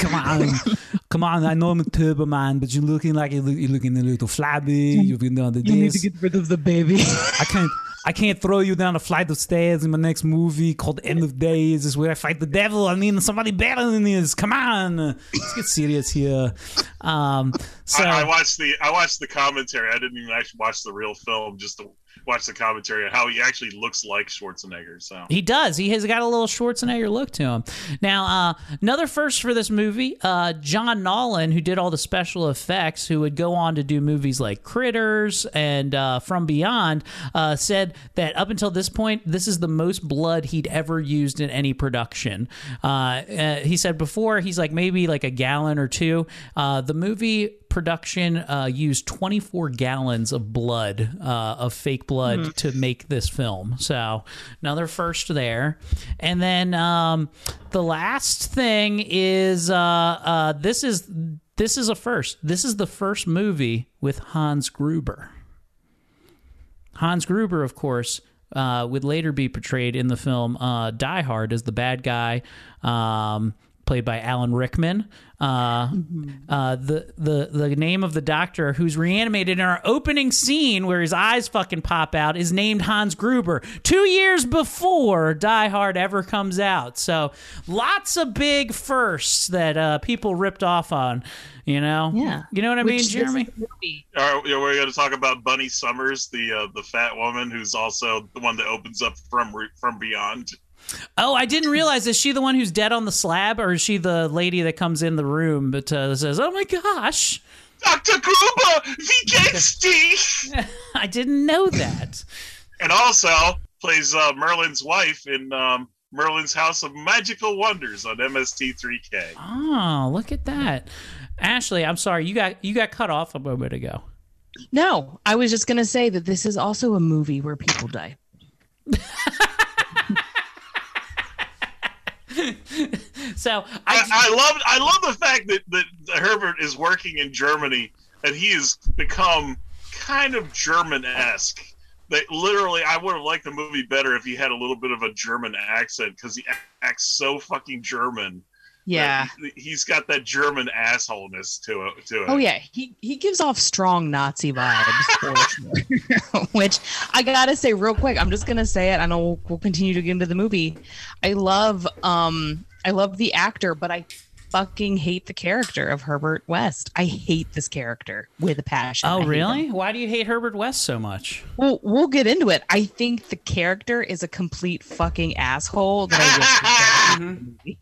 Come on, come on! I know I'm a turbo man, but you're looking like you're, looking a little flabby. You've been doing the You need to get rid of the baby. I can't. I can't throw you down a flight of stairs in my next movie called End of Days. Is where I fight the devil. I mean, somebody better than this. Come on, let's get serious here. Um, so I, I watched the I watched the commentary. I didn't even actually watch the real film, just to watch the commentary on how he actually looks like Schwarzenegger. So He does. He has got a little Schwarzenegger look to him. Now, uh, another first for this movie, uh, John Naulin, who did all the special effects, who would go on to do movies like Critters and uh, From Beyond, uh, said that up until this point, this is the most blood he'd ever used in any production. Uh, uh, he said before, he's like maybe like a gallon or two. The movie production uh, used 24 gallons of blood, uh, of fake blood, Hmm. to make this film. So another first there. And then um, the last thing is uh, uh, this is this is a first. This is the first movie with Hans Gruber. Hans Gruber, of course, uh, would later be portrayed in the film uh, Die Hard as the bad guy, um, played by Alan Rickman. Uh, uh, the the the name of the doctor who's reanimated in our opening scene where his eyes fucking pop out is named Hans Gruber. Two years before Die Hard ever comes out, so lots of big firsts that uh, people ripped off on. You know, Yeah. you know what I mean, Which this Jeremy. All right, we're going to talk about Bunny Summers, the uh, the fat woman who's also the one that opens up from from Beyond. Oh, I didn't realize. Is she the one who's dead on the slab, or is she the lady that comes in the room but uh, says, "Oh my gosh"? Dr. Gruber, wie geht's dich? I didn't know that. and also plays uh, Merlin's wife in um, Merlin's House of Magical Wonders on MST3K. Oh, look at that, Ashley. I'm sorry you got you got cut off a moment ago. No, I was just gonna say that this is also a movie where people die. So I, I love I love the fact that, that Herbert is working in Germany and he has become kind of German esque. That literally, I would have liked the movie better if he had a little bit of a German accent because he acts so fucking German. Yeah. that he- he's got that German assholeness to it. To it. Oh yeah, he he gives off strong Nazi vibes, which I gotta say real quick. I'm just gonna say it. I know we'll, we'll continue to get into the movie. I love um I love the actor, but I fucking hate the character of Herbert West. I hate this character with a passion. Oh, really? him. Why do you hate Herbert West so much? Well, we'll get into it. I think the character is a complete fucking asshole that I wish was dead in the movie.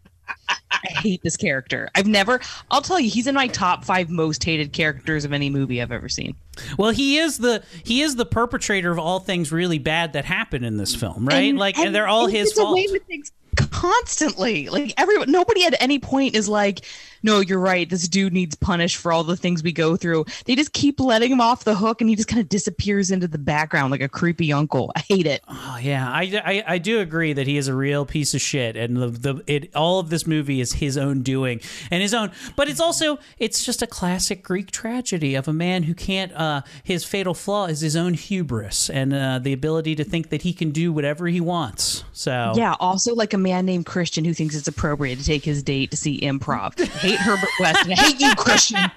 I hate this character. I've never. I'll tell you, he's in my top five most hated characters of any movie I've ever seen. Well, he is the he is the perpetrator of all things really bad that happen in this film, right? like, and, they're all his fault. away with things constantly. Like everyone, nobody at any point is like, "No, you're right. This dude needs punished for all the things we go through." They just keep letting him off the hook, and he just kind of disappears into the background like a creepy uncle. I hate it. Oh, yeah, I, I, I do agree that he is a real piece of shit, and the, the it all of this movie is his own doing and his own. But it's also it's just a classic Greek tragedy of a man who can't. Uh, his fatal flaw is his own hubris and uh, the ability to think that he can do whatever he wants. So Yeah. Also, like a man named Christian who thinks it's appropriate to take his date to see improv. I hate Herbert West. And I hate you, Christian.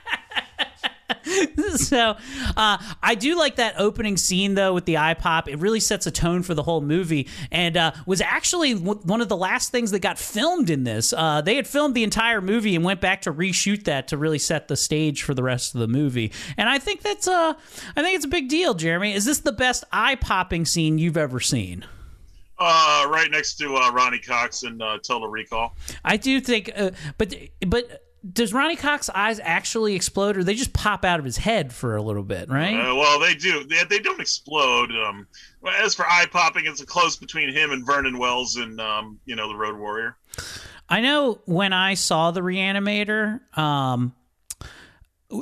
so uh, I do like that opening scene though with the eye pop. It really sets a tone for the whole movie, and uh, was actually w- one of the last things that got filmed in this. Uh, they had filmed the entire movie and went back to reshoot that to really set the stage for the rest of the movie. And I think that's uh, I think it's a big deal. Jeremy, is this the best eye popping scene you've ever seen? Uh, right next to uh, Ronny Cox in uh, Total Recall. I do think, uh, but but. Does Ronny Cox's eyes actually explode, or they just pop out of his head for a little bit, right? Uh, well, they do. They, they don't explode. Um, as for eye popping, it's a close between him and Vernon Wells and um, you know the Road Warrior. I know when I saw the Reanimator, um,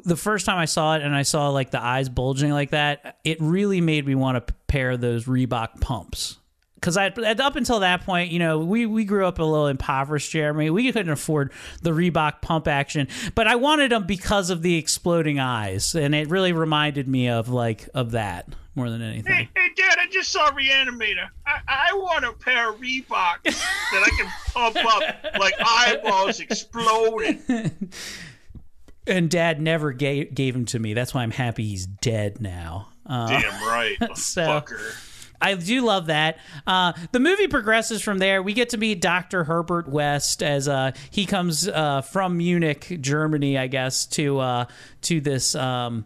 the first time I saw it and I saw like the eyes bulging like that, it really made me want to pair those Reebok pumps. Because I up until that point, you know, we, we grew up a little impoverished, Jeremy. We couldn't afford the Reebok pump action, but I wanted them because of the exploding eyes, and it really reminded me of like of that more than anything. Hey, hey, Dad! I just saw Reanimator. I, I want a pair of Reeboks that I can pump up like eyeballs exploding. And Dad never gave gave him to me. That's why I'm happy he's dead now. Uh, Damn right, so- fucker. I do love that. Uh, the movie progresses from there. We get to meet Dr. Herbert West as uh, he comes uh, from Munich, Germany, I guess, to uh, to this. Um,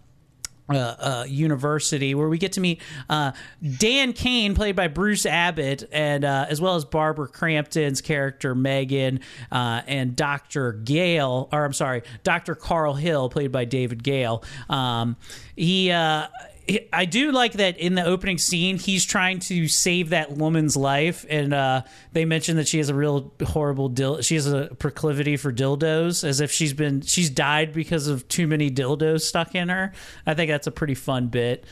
uh, uh, university where we get to meet Dan Cain, played by Bruce Abbott, and as well as Barbara Crampton's character Megan, and Doctor Gale, or I'm sorry, Doctor Carl Hill, played by David Gale. Um, he. I do like that in the opening scene, he's trying to save that woman's life, and uh, they mention that she has a real horrible dil- she has a proclivity for dildos, as if she's been she's died because of too many dildos stuck in her. I think that's a pretty fun bit.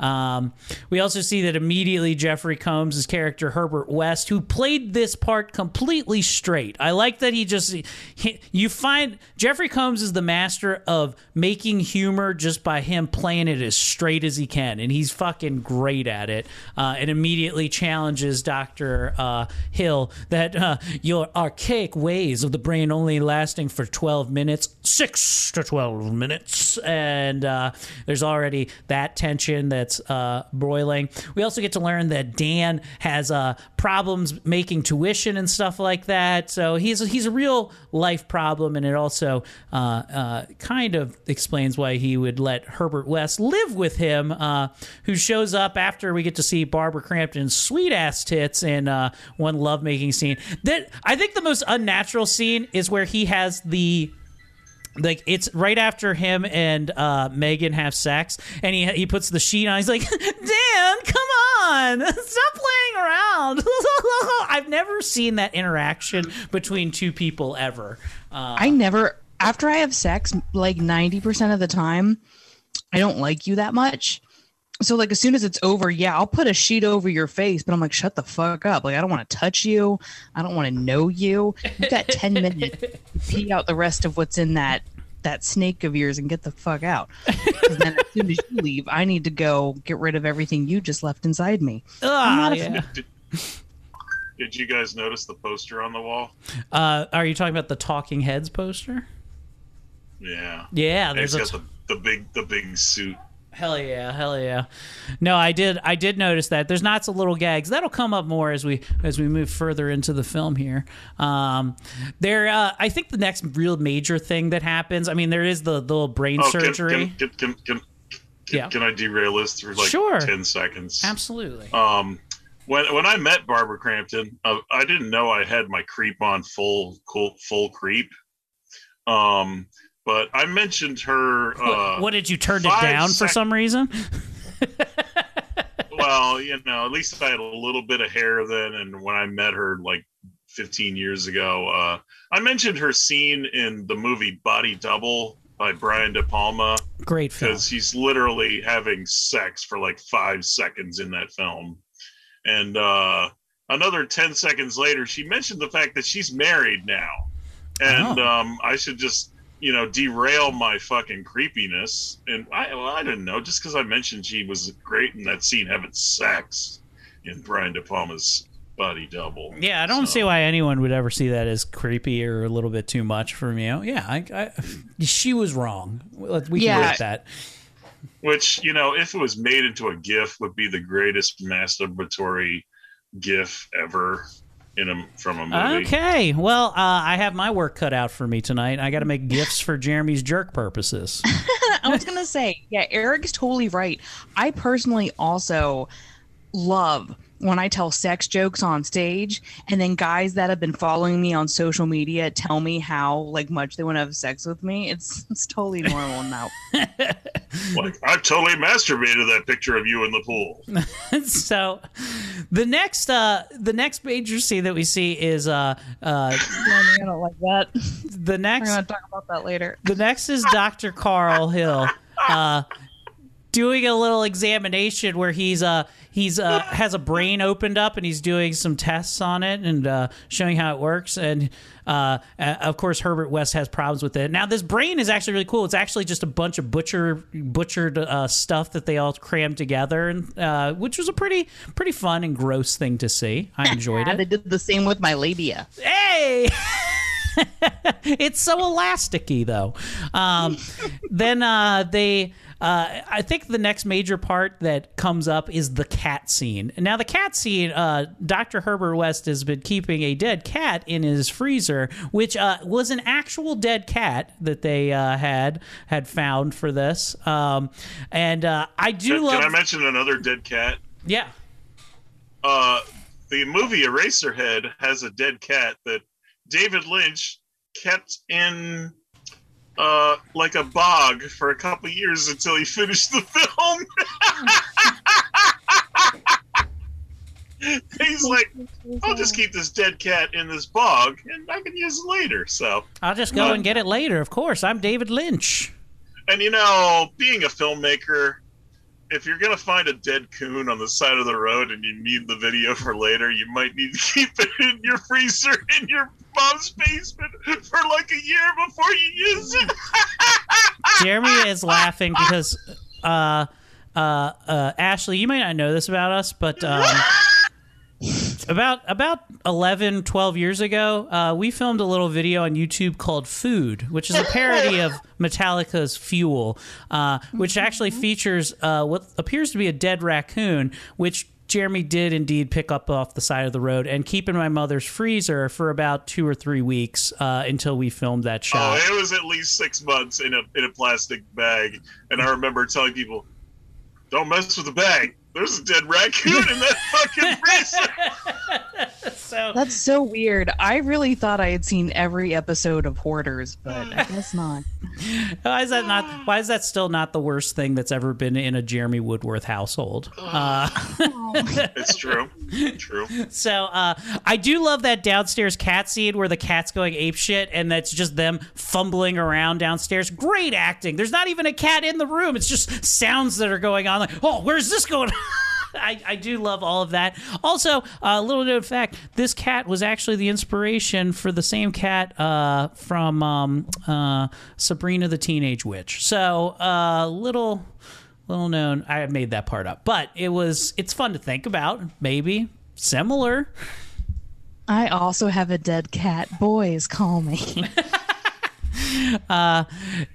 Um, we also see that immediately Jeffrey Combs' character Herbert West, who played this part completely straight. I like that he just he, you find Jeffrey Combs is the master of making humor just by him playing it as straight as he can, and he's fucking great at it. Uh, and immediately challenges Doctor uh, Hill that uh, your archaic ways of the brain only lasting for twelve minutes, six to twelve minutes, and uh, there's already that tension that that's uh, broiling. We also get to learn that Dan has uh, problems making tuition and stuff like that. So he's he's a real life problem, and it also uh, uh, kind of explains why he would let Herbert West live with him, uh, who shows up after we get to see Barbara Crampton's sweet ass tits in uh, one lovemaking scene. That I think the most unnatural scene is where he has the like it's right after him and uh, Megan have sex, and he he puts the sheet on. He's like, "Dan, come on, stop playing around." I've never seen that interaction between two people ever. Uh, I never after I have sex, like 90% of the time, I don't like you that much. So like as soon as it's over, yeah, I'll put a sheet over your face, but I'm like, shut the fuck up. Like I don't want to touch you. I don't want to know you. You've got 10 minutes to pee out the rest of what's in that that snake of yours and get the fuck out. 'Cause then as soon as you leave, I need to go get rid of everything you just left inside me. Ah, not a yeah. Did you guys notice the poster on the wall? Uh, are you talking about the Talking Heads poster? Yeah. Yeah, And there's a got the, the big the big suit. Hell yeah, hell yeah. No, I did I did notice that. There's lots of little gags. That'll come up more as we as we move further into the film here. Um there uh I think the next real major thing that happens, I mean there is the, the little brain Oh, surgery. Can, can, can, Yeah. can I derail this for like Sure. ten seconds? Absolutely. Um, when when I met Barbara Crampton, uh, I didn't know I had my creep on full cool, full creep. Um, but I mentioned her. Uh, what, what did you turn it down for some reason? well, you know, at least I had a little bit of hair then, and when I met her like 15 years ago, uh, I mentioned her scene in the movie Body Double by Brian De Palma Great film. because he's literally having sex for like five seconds in that film, and uh, another 10 seconds later, she mentioned the fact that she's married now, and Oh. um, I should just. You know, derail my fucking creepiness, and I, well, I didn't know. Just because I mentioned she was great in that scene having sex in Brian De Palma's Body Double. Yeah, I don't see why anyone would ever see that as creepy or a little bit too much for me. Yeah, I, I she was wrong. We can Yeah. that. which you know if it was made into a gif would be the greatest masturbatory gif ever in a from a movie Okay, well, uh, I have my work cut out for me tonight. I got to make gifts for Jeremy's jerk purposes. I was gonna say, yeah, Eric's totally right. I personally also love when I tell sex jokes on stage, and then guys that have been following me on social media tell me how like much they want to have sex with me. It's it's totally normal now. like i've totally masturbated that picture of you in the pool so, the next uh, the next major scene that we see is uh, uh, I don't like that. the next We're gonna talk about that later. The next is Dr. Carl Hill uh, doing a little examination where he's uh he's uh has a brain opened up and he's doing some tests on it and uh, showing how it works and uh, of course Herbert West has problems with it. Now this brain is actually really cool. It's actually just a bunch of butcher butchered uh, stuff that they all crammed together and uh, which was a pretty pretty fun and gross thing to see. I enjoyed it. They did the same with my labia. Hey! it's so elasticy though. Um, then uh, they. Uh, I think the next major part that comes up is the cat scene. Now, the cat scene, uh, Dr. Herbert West has been keeping a dead cat in his freezer, which uh, was an actual dead cat that they uh, had had found for this. Um, and uh, I do can, love. can i mention another dead cat yeah. uh the movie eraserhead has a dead cat that david lynch kept in uh like a bog for a couple years until he finished the film he's like i'll just keep this dead cat in this bog and i can use it later so I'll just go and get it later. Of course, I'm David Lynch. and you know being a filmmaker if you're gonna find a dead coon on the side of the road and you need the video for later, you might need to keep it in your freezer in your mom's basement for like a year before you use it. Jeremy is laughing because uh, uh, uh, Ashley, you might not know this about us, but um, about about 11 12 years ago uh, we filmed a little video on youtube called food which is a parody of metallica's fuel uh, which actually features uh, what appears to be a dead raccoon which jeremy did indeed pick up off the side of the road and keep in my mother's freezer for about two or three weeks uh, until we filmed that Oh, it was at least six months in a in a plastic bag, and I remember telling people, "Don't mess with the bag. There's a dead raccoon in that fucking freezer." so That's so weird. I really thought I had seen every episode of Hoarders, but I guess not. why is that not why is that still not the worst thing that's ever been in a jeremy woodworth household uh, it's true. True. So uh, I do love that downstairs cat scene where the cat's going ape shit, and that's just them fumbling around downstairs. Great acting. There's not even a cat in the room. It's just sounds that are going on. Like, oh, where's this going? I, I do love all of that. Also, a uh, little known fact: this cat was actually the inspiration for the same cat uh, from um, uh, Sabrina the Teenage Witch. So, uh, little little known. I made that part up, but it was it's fun to think about. Maybe similar. I also have a dead cat. Boys, call me. Uh,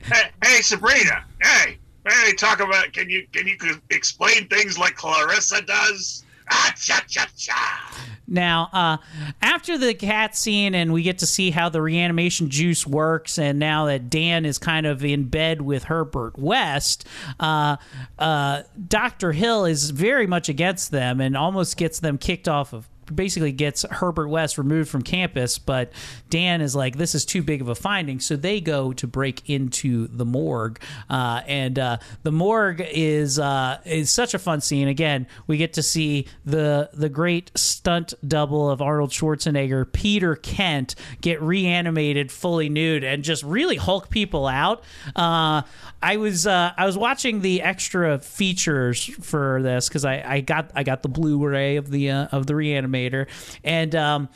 Hey, hey, Sabrina. Hey, hey, talk about. Can you can you explain things like Clarissa does? Ah, cha cha cha. Now, uh, after the cat scene, and we get to see how the reanimation juice works, and now that Dan is kind of in bed with Herbert West, uh, uh, Dr. Hill is very much against them and almost gets them kicked off of. Basically, gets Herbert West removed from campus, but Dan is like, "This is too big of a finding," so they go to break into the morgue, uh, and uh, the morgue is uh, is such a fun scene. Again, we get to see the the great stunt double of Arnold Schwarzenegger, Peter Kent, get reanimated fully nude and just really Hulk people out. Uh, I was uh, I was watching the extra features for this because I, I got I got the Blu-ray of the uh, of the and. Um,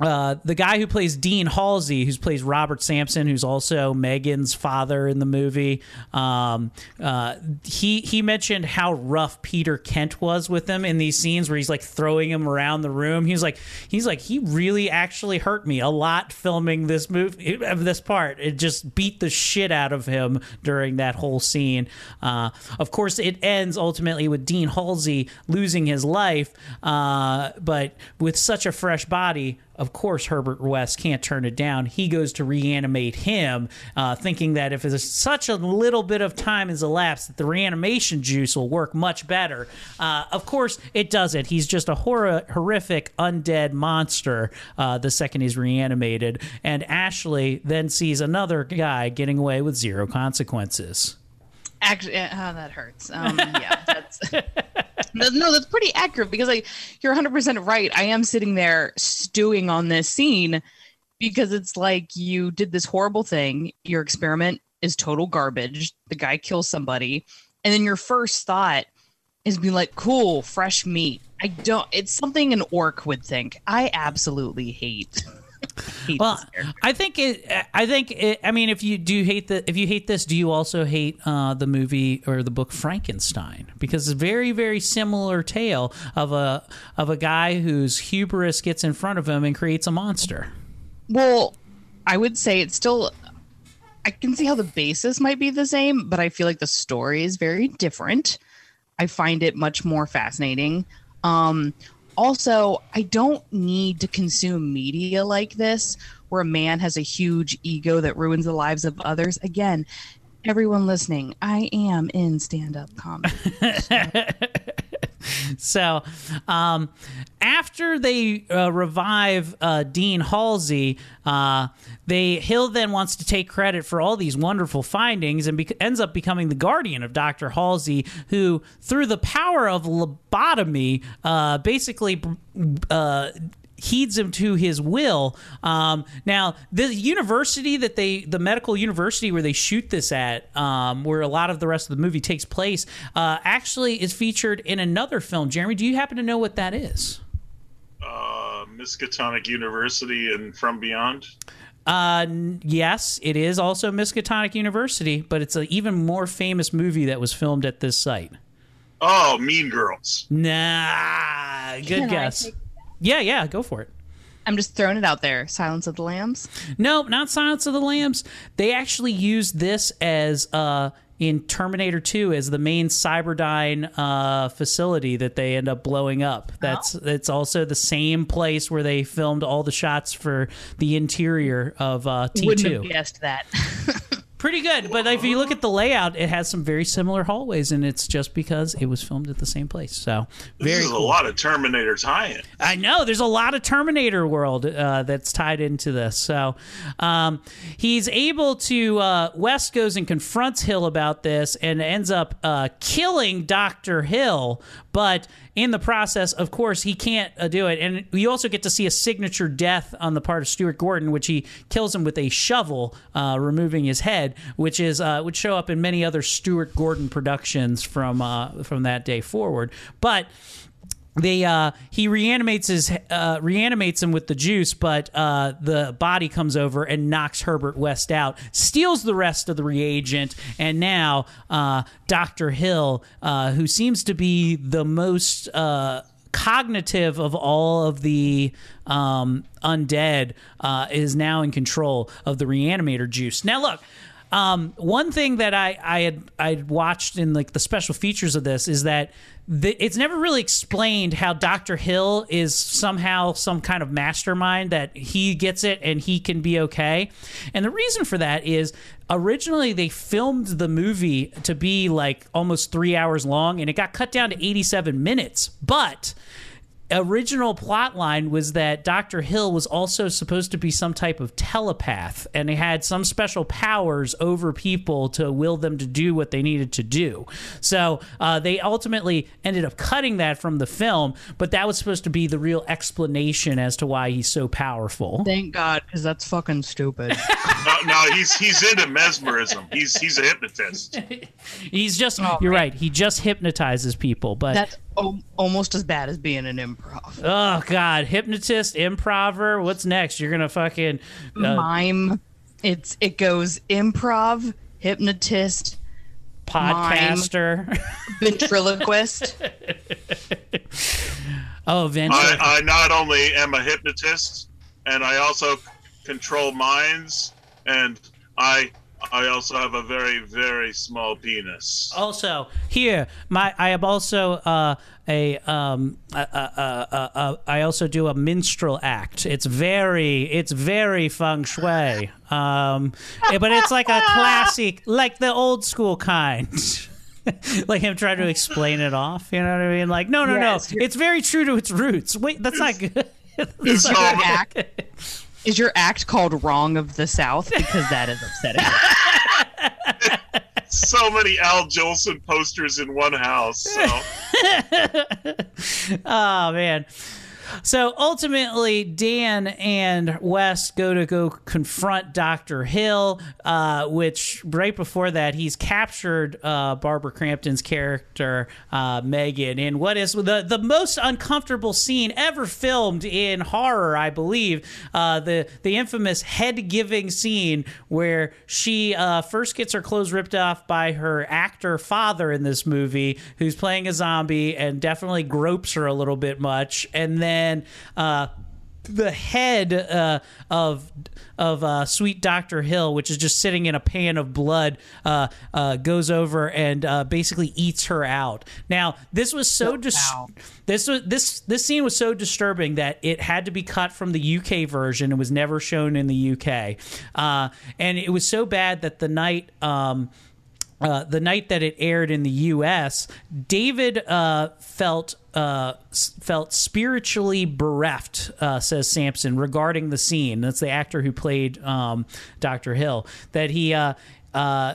uh, the guy who plays Dean Halsey, who plays Robert Sampson, who's also Megan's father in the movie, um, uh, he he mentioned how rough Peter Kent was with him in these scenes where he's like throwing him around the room. He's like he's like he really actually hurt me a lot filming this movie this part. It just beat the shit out of him during that whole scene. Uh, of course, it ends ultimately with Dean Halsey losing his life, uh, but with such a fresh body of course Herbert West can't turn it down. He goes to reanimate him, uh, thinking that if there's such a little bit of time has elapsed, that the reanimation juice will work much better. Uh, of course, it doesn't. He's just a hor- horrific undead monster uh, the second he's reanimated. And Ashley then sees another guy getting away with zero consequences. Actually, uh, that hurts. Um, yeah, that's no, that's pretty accurate because like you're 100 percent right. I am sitting there stewing on this scene because it's like you did this horrible thing. Your experiment is total garbage. The guy kills somebody, and then your first thought is be like, "Cool, fresh meat." I don't. It's something an orc would think. I absolutely hate. Hate Well. I think it. I think it. I mean, if you do hate the, if you hate this, do you also hate uh, the movie or the book Frankenstein? Because it's a very, very similar tale of a of a guy whose hubris gets in front of him and creates a monster. Well, I would say it's still. I can see how the basis might be the same, but I feel like the story is very different. I find it much more fascinating. Um, also, I don't need to consume media like this, where a man has a huge ego that ruins the lives of others. Again, everyone listening, I am in stand up comedy. So, um, after they uh, revive uh, Dean Halsey, uh, they Hill then wants to take credit for all these wonderful findings and bec ends up becoming the guardian of Doctor Halsey, who, through the power of lobotomy, uh, basically. Heeds him to his will. Um, now, the university that they, the medical university where they shoot this at, um, where a lot of the rest of the movie takes place, uh, actually is featured in another film. Jeremy, do you happen to know what that is? Uh, Miskatonic University and From Beyond. Uh, yes, it is also Miskatonic University, but it's an even more famous movie that was filmed at this site. Oh, Mean Girls. Nah, good Can I guess. Yeah, yeah, go for it. I'm just throwing it out there. Silence of the Lambs. Nope, not Silence of the Lambs. They actually used this as uh in Terminator 2 as the main Cyberdyne uh, facility that they end up blowing up. That's it's also the same place where they filmed all the shots for the interior of uh, Wouldn't have T2. guessed that. Pretty good, but if you look at the layout, it has some very similar hallways, and it's just because it was filmed at the same place. So very is a lot of Terminator tie-in. I know there's a lot of Terminator world uh, that's tied into this. So um, he's able to. Uh, West goes and confronts Hill about this and ends up uh, killing Doctor Hill. But in the process, of course, he can't uh, do it. And you also get to see a signature death on the part of Stuart Gordon, which he kills him with a shovel, uh, removing his head, which is uh, would show up in many other Stuart Gordon productions from uh, from that day forward. But they uh he reanimates his uh reanimates him with the juice but uh the body comes over and knocks herbert west out steals the rest of the reagent and now uh dr hill uh who seems to be the most uh cognitive of all of the um undead is now in control of the reanimator juice now look um, one thing that I I had I watched in like the special features of this is that the, it's never really explained how Doctor Hill is somehow some kind of mastermind that he gets it and he can be okay. And the reason for that is originally they filmed the movie to be like almost three hours long and it got cut down to 87 minutes, but original plot line was that Dr. Hill was also supposed to be some type of telepath and he had some special powers over people to will them to do what they needed to do. So uh, they ultimately ended up cutting that from the film, but that was supposed to be the real explanation as to why he's so powerful. Thank God, because that's fucking stupid. No, no, he's he's into mesmerism. He's he's a hypnotist. He's just, you're right, he just hypnotizes people, but. that's o- almost as bad as being an improv. Oh God! Hypnotist, improver. What's next? You're gonna fucking uh, Mime. It's it goes improv, hypnotist, podcaster. mime, ventriloquist. oh, venture. I, I not only am a hypnotist, and I also control minds, and I I also have a very very small penis. Also, here, my I am also uh, a um uh, uh, uh, uh, I also do a minstrel act. It's very it's very feng shui. Um, eh, but it's like a classic, like the old school kind. like him trying to explain it off. You know what I mean? Like, no, no, Yes, no. It's very true to its roots. Wait, that's not good. Is your act is your act called Wrong of the South? Because that is upsetting. So many Al Jolson posters in one house. So. oh man. So ultimately, Dan and Wes go to go confront Dr. Hill, uh, which right before that, he's captured uh, Barbara Crampton's character, uh, Megan, in what is the, the most uncomfortable scene ever filmed in horror, I believe. Uh, the, the infamous head giving scene where she uh, first gets her clothes ripped off by her actor father in this movie, who's playing a zombie and definitely gropes her a little bit much. And then uh, the head uh, of of uh, Sweet Doctor Hill, which is just sitting in a pan of blood, uh, uh, goes over and uh, basically eats her out. Now, this was so dis- this was this this scene was so disturbing that it had to be cut from the UK version. It was never shown in the UK, uh, and it was so bad that the night. Um, uh, the night that it aired in the U.S., David uh, felt uh, felt spiritually bereft, uh, says Sampson, regarding the scene. That's the actor who played um, Doctor Hill. That he. Uh, uh,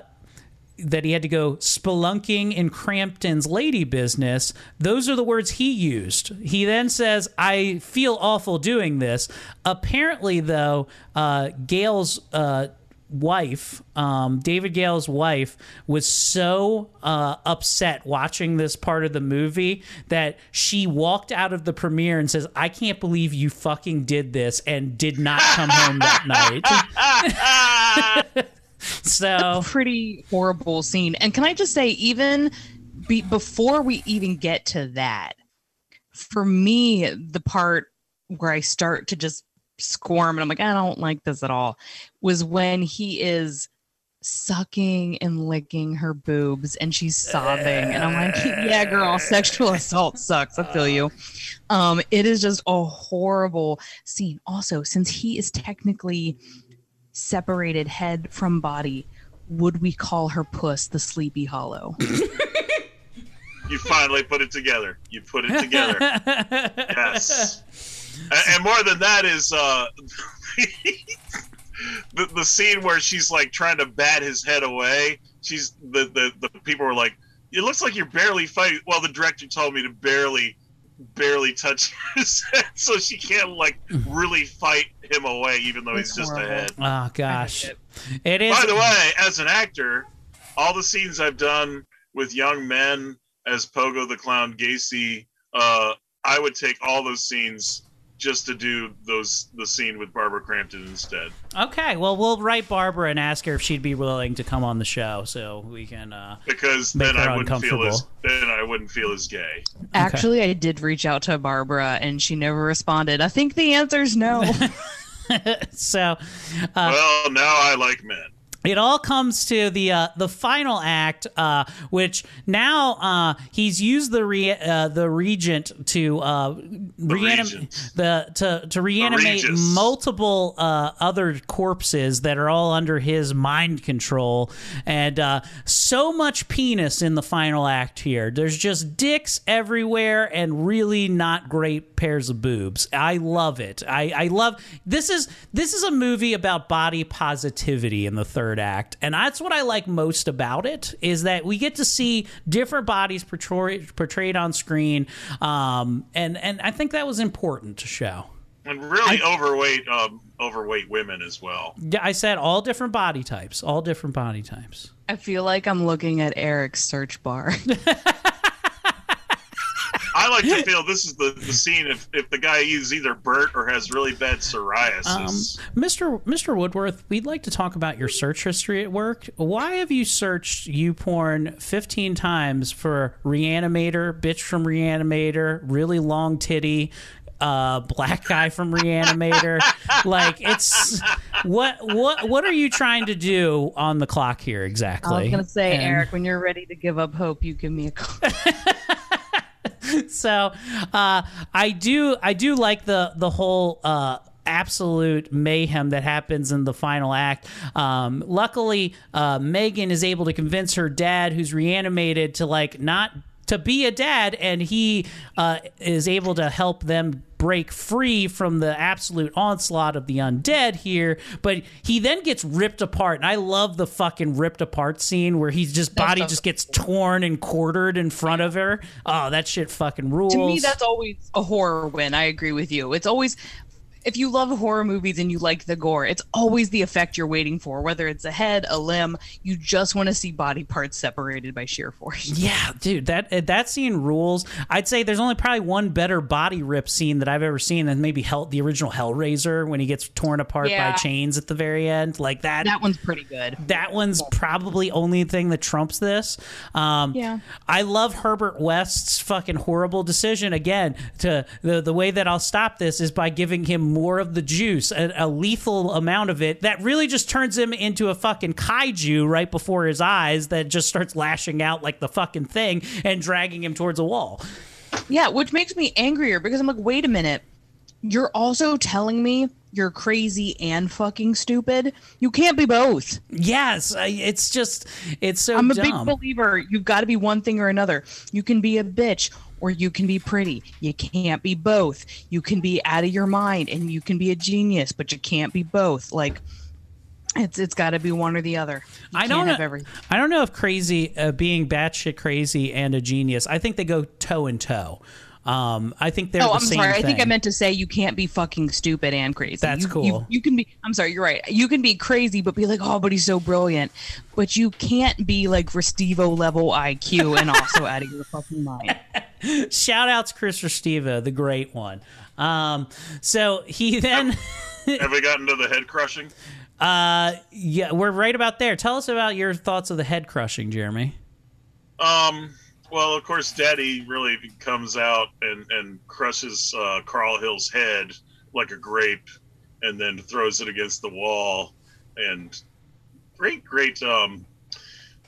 that he had to go spelunking in Crampton's lady business. Those are the words he used. He then says, I feel awful doing this. Apparently, though, uh, Gale's uh, wife, um, David Gale's wife, was so uh, upset watching this part of the movie that she walked out of the premiere and says, I can't believe you fucking did this and did not come home that night. so pretty horrible scene. And can I just say, even be, before we even get to that, for me, the part where I start to just squirm and I'm like, I don't like this at all, was when he is sucking and licking her boobs and she's sobbing and I'm like, yeah, girl, sexual assault sucks. I feel you. Um, it is just a horrible scene. Also, since he is technically separated head from body, would we call her puss the sleepy hollow? You finally put it together. You put it together. yes. And, and more than that is uh, the the scene where she's like trying to bat his head away. She's the the the people were like, "It looks like you're barely fighting." Well, the director told me to barely barely touch his head, so she can't like really fight him away, even though he's just a head. Oh gosh, it is. By the way, as an actor, all the scenes I've done with young men as Pogo the Clown Gacy, uh, I would take all those scenes just to do those the scene with Barbara Crampton instead. Okay, well, we'll write Barbara and ask her if she'd be willing to come on the show, so we can. Uh, Because Make then her I wouldn't feel as then I wouldn't feel as gay. Actually, I did reach out to Barbara and she never responded. I think the answer is no. so, uh, well, now I like men. It all comes to the uh, the final act, uh, which now uh, he's used the re- uh, the reagent to uh, reanimate the to to reanimate multiple uh, other corpses that are all under his mind control, and uh, so much penis in the final act here. There's just dicks everywhere and really not great pairs of boobs. I love it. I, I love this is this is a movie about body positivity in the third act, and that's what I like most about it is that we get to see different bodies portrayed portrayed on screen, um, and and I think that was important to show. And really overweight um, overweight women as well. Yeah, I said all different body types, all different body types. I feel like I'm looking at Eric's search bar. I like to feel this is the, the scene if, if the guy is either burnt or has really bad psoriasis. Mr. Mr. Woodworth, we'd like to talk about your search history at work. Why have you searched YouPorn 15 times for Reanimator, bitch from Reanimator, really long titty, uh, black guy from Reanimator? like it's what what what are you trying to do on the clock here exactly? I was gonna say, And- Eric, when you're ready to give up hope, you give me a call. so uh, I do I do like the the whole uh, absolute mayhem that happens in the final act. Um, luckily, uh, Megan is able to convince her dad, who's reanimated, to like not to be a dad, and he uh, is able to help them break free from the absolute onslaught of the undead here but he then gets ripped apart and i love the fucking ripped apart scene where he's just body just gets torn and quartered in front of her oh that shit fucking rules to me, that's always a horror win. I agree with you. It's always if you love horror movies and you like the gore, it's always the effect you're waiting for. Whether it's a head, a limb, you just want to see body parts separated by sheer force. Yeah, dude, that uh, that scene rules. I'd say there's only probably one better body rip scene that I've ever seen than maybe Hell, the original Hellraiser when he gets torn apart Yeah. by chains at the very end. Like that. That one's pretty good. That one's probably only thing that trumps this. Um, Yeah. I love Herbert West's fucking horrible decision again. To the the way that I'll stop this is by giving him more of the juice, a, a lethal amount of it that really just turns him into a fucking kaiju right before his eyes that just starts lashing out like the fucking thing and dragging him towards a wall. Yeah, which makes me angrier because I'm like, wait a minute. You're also telling me you're crazy and fucking stupid. You can't be both. Yes, I, it's just it's so I'm a dumb. big believer. You've got to be one thing or another. You can be a bitch or you can be pretty. You can't be both. You can be out of your mind and you can be a genius, but you can't be both. Like it's it's got to be one or the other. You I don't know. everything. I don't know if crazy, uh, being batshit crazy and a genius. I think they go toe in toe. Um, I think they're Oh, the I'm same sorry. I think I meant to say you can't be fucking stupid and crazy. That's You- cool. You, you can be. I'm sorry. You're right. You can be crazy, but be like, oh, but he's so brilliant. But you can't be like Restivo level IQ and also out of your fucking mind. Shout out to Chris Restivo, the great one. Um, so he then, Have we gotten to the head crushing? uh, yeah, we're right about there. Tell us about your thoughts of the head crushing, Jeremy. Um, Well, of course, Daddy really comes out and and crushes uh, Carl Hill's head like a grape, and then throws it against the wall. And great, great, um,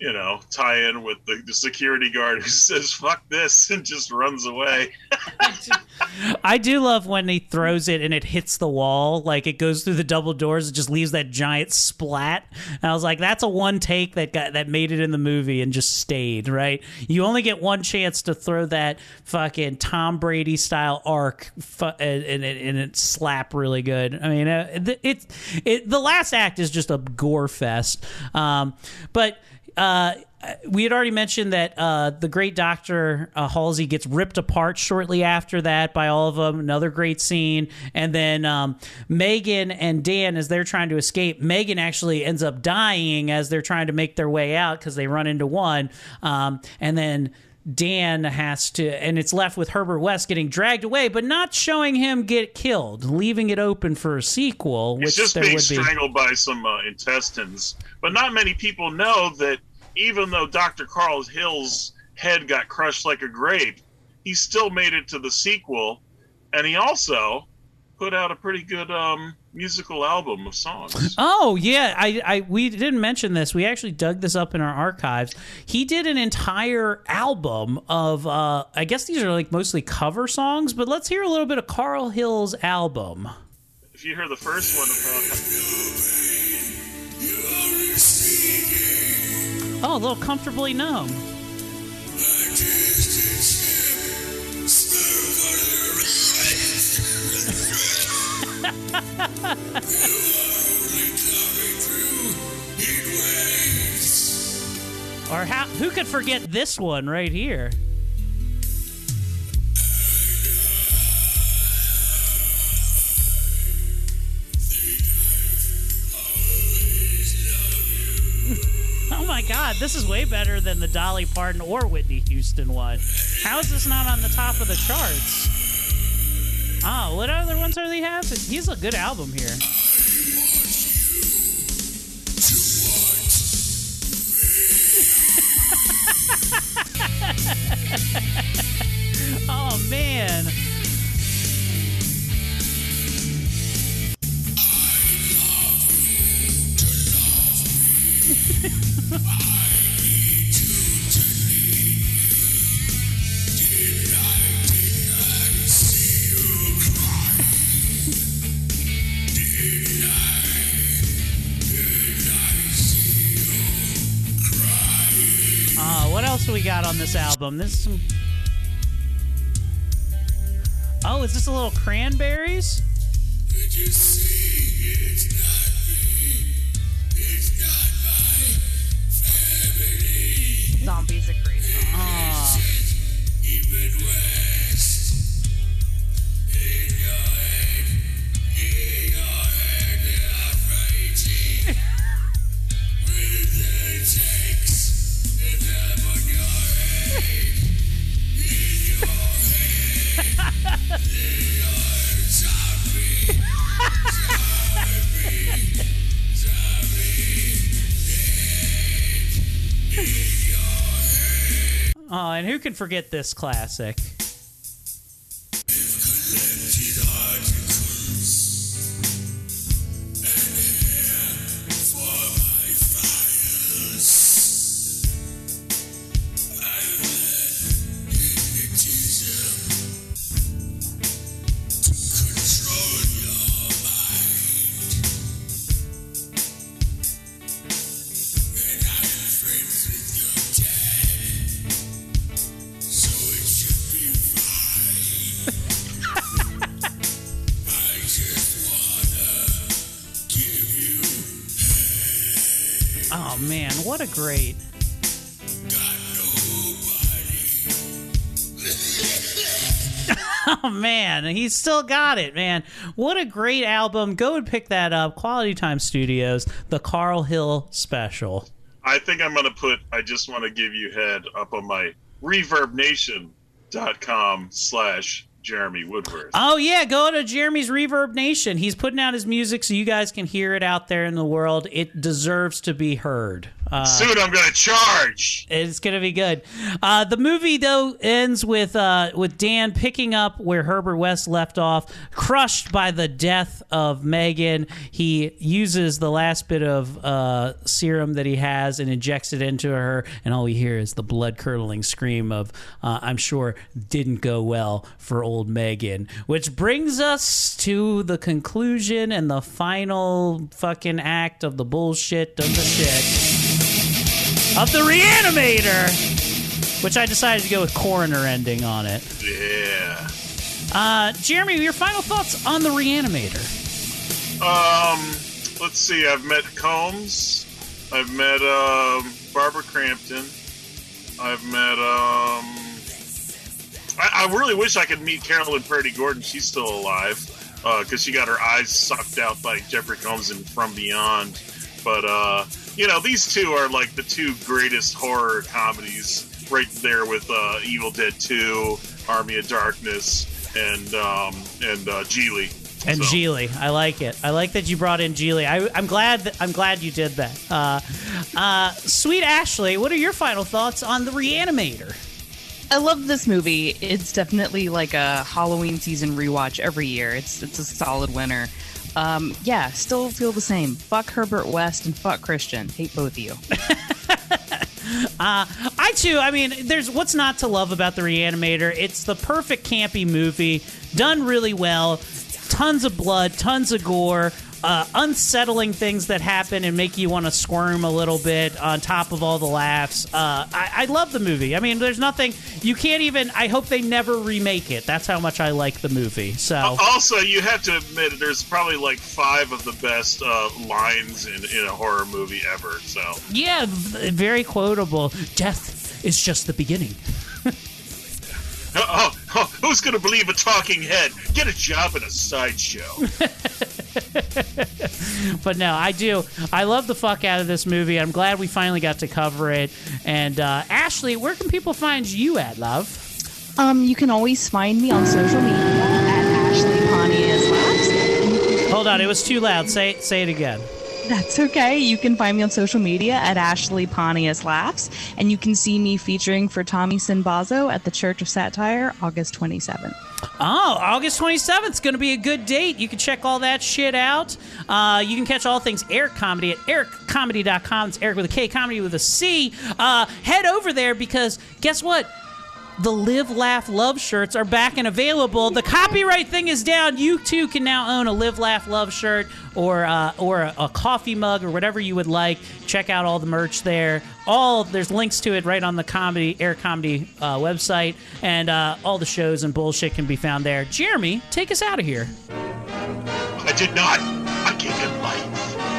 you know, tie in with the, the security guard who says "fuck this" and just runs away. I do love when he throws it and it hits the wall, like it goes through the double doors, it just leaves that giant splat. And I was like, that's a one take that got that made it in the movie and just stayed, right? You only get one chance to throw that fucking Tom Brady style arc fu- and, and, it- and it slap really good. I mean, uh, it, it, it the last act is just a gore fest. Um, but uh, we had already mentioned that uh, the great Doctor uh, Halsey gets ripped apart shortly after that by all of them. Another great scene, and then um, Megan and Dan, as they're trying to escape, Megan actually ends up dying as they're trying to make their way out because they run into one, um, and then. Dan has to, and it's left with Herbert West getting dragged away, but not showing him get killed, leaving it open for a sequel, which just there being would be. strangled by some uh, intestines. But not many people know that even though Dr. Carl Hill's head got crushed like a grape, he still made it to the sequel, and he also put out a pretty good um, musical album of songs. Oh yeah, I, I we didn't mention this. We actually dug this up in our archives. He did an entire album of uh I guess these are like mostly cover songs, but let's hear a little bit of Carl Hill's album. If you hear the first one about Oh, a little comfortably numb. Or how who could forget this one right here? Oh my god, this is way better than the Dolly Parton or Whitney Houston one. How is this not on the top of the charts? Oh, what other ones are they have? He's a good album here. oh man. Uh, what else do we got on this album? This is some. Oh, is this a little cranberries? Zombies a great song. Oh. Oh, and who can forget this classic? Great. Oh man, he's still got it, man. What a great album. Go and pick that up. Quality Time Studios, the Carl Hill special. I think I'm going to put I just want to give you head up on my reverbnation.com slash Jeremy Woodworth. Oh yeah, go to Jeremy's Reverb Nation. He's putting out his music so you guys can hear it out there in the world. It deserves to be heard. Uh, Soon I'm going to charge. It's gonna be good. Uh, the movie though ends with uh, with Dan picking up where Herbert West left off, crushed by the death of Megan. He uses the last bit of uh, serum that he has and injects it into her, and all we hear is the blood curdling scream of uh, "I'm sure didn't go well for old Megan," which brings us to the conclusion and the final fucking act of the bullshit of the shit of the Reanimator, which I decided to go with coroner ending on it. Yeah. Uh, Jeremy, your final thoughts on the Reanimator? Um, let's see. I've met Combs. I've met um, Barbara Crampton. I've met. Um, I, I really wish I could meet Carolyn Purdy Gordon. She's still alive because she got her eyes sucked out by Jeffrey Combs and From Beyond. But uh, you know, these two are like the two greatest horror comedies, right there with uh, Evil Dead Two, Army of Darkness, and um, and uh, Geely. And So- Geely, I like it. I like that you brought in Geely. I, I'm glad. That, I'm glad you did that. Uh, uh, sweet Ashley, what are your final thoughts on the Reanimator? I love this movie. It's definitely like a Halloween season rewatch every year. It's it's a solid winner. Um, yeah, still feel the same. Fuck Herbert West and fuck Christian. Hate both of you. Uh, I too. I mean, there's what's not to love about the Reanimator. It's the perfect campy movie, done really well. Tons of blood, tons of gore, uh, unsettling things that happen and make you want to squirm a little bit. On top of all the laughs, uh, I, I love the movie. I mean, there's nothing you can't even. I hope they never remake it. That's how much I like the movie. So. Also, you have to admit there's probably like five of the best uh, lines in, in a horror movie ever. So Yeah, very quotable. Death is just the beginning. oh, oh, who's going to believe a talking head? Get a job in a sideshow. But no, I do. I love the fuck out of this movie. I'm glad we finally got to cover it. And uh, Ashley, where can people find you at, love? Um, you can always find me on social media at Ashley Pontius Labs. Hold on, it was too loud. Say say it again. That's okay. You can find me on social media at Ashley Pontius Laughs, and you can see me featuring for Tommy Sinbazo at the Church of Satire August 27th. Oh, August 27th is going to be a good date. You can check all that shit out. Uh, you can catch all things Eric Comedy at ericcomedy.com. It's Eric with a K, comedy with a C. Uh, head over there because guess what? The Live, Laugh, Love shirts are back and available. The copyright thing is down. You too can now own a Live, Laugh, Love shirt or uh, or a, a coffee mug or whatever you would like. Check out all the merch there. All there's links to it right on the comedy Air Comedy uh, website, and uh, all the shows and bullshit can be found there. Jeremy, take us out of here. I did not. I gave him life.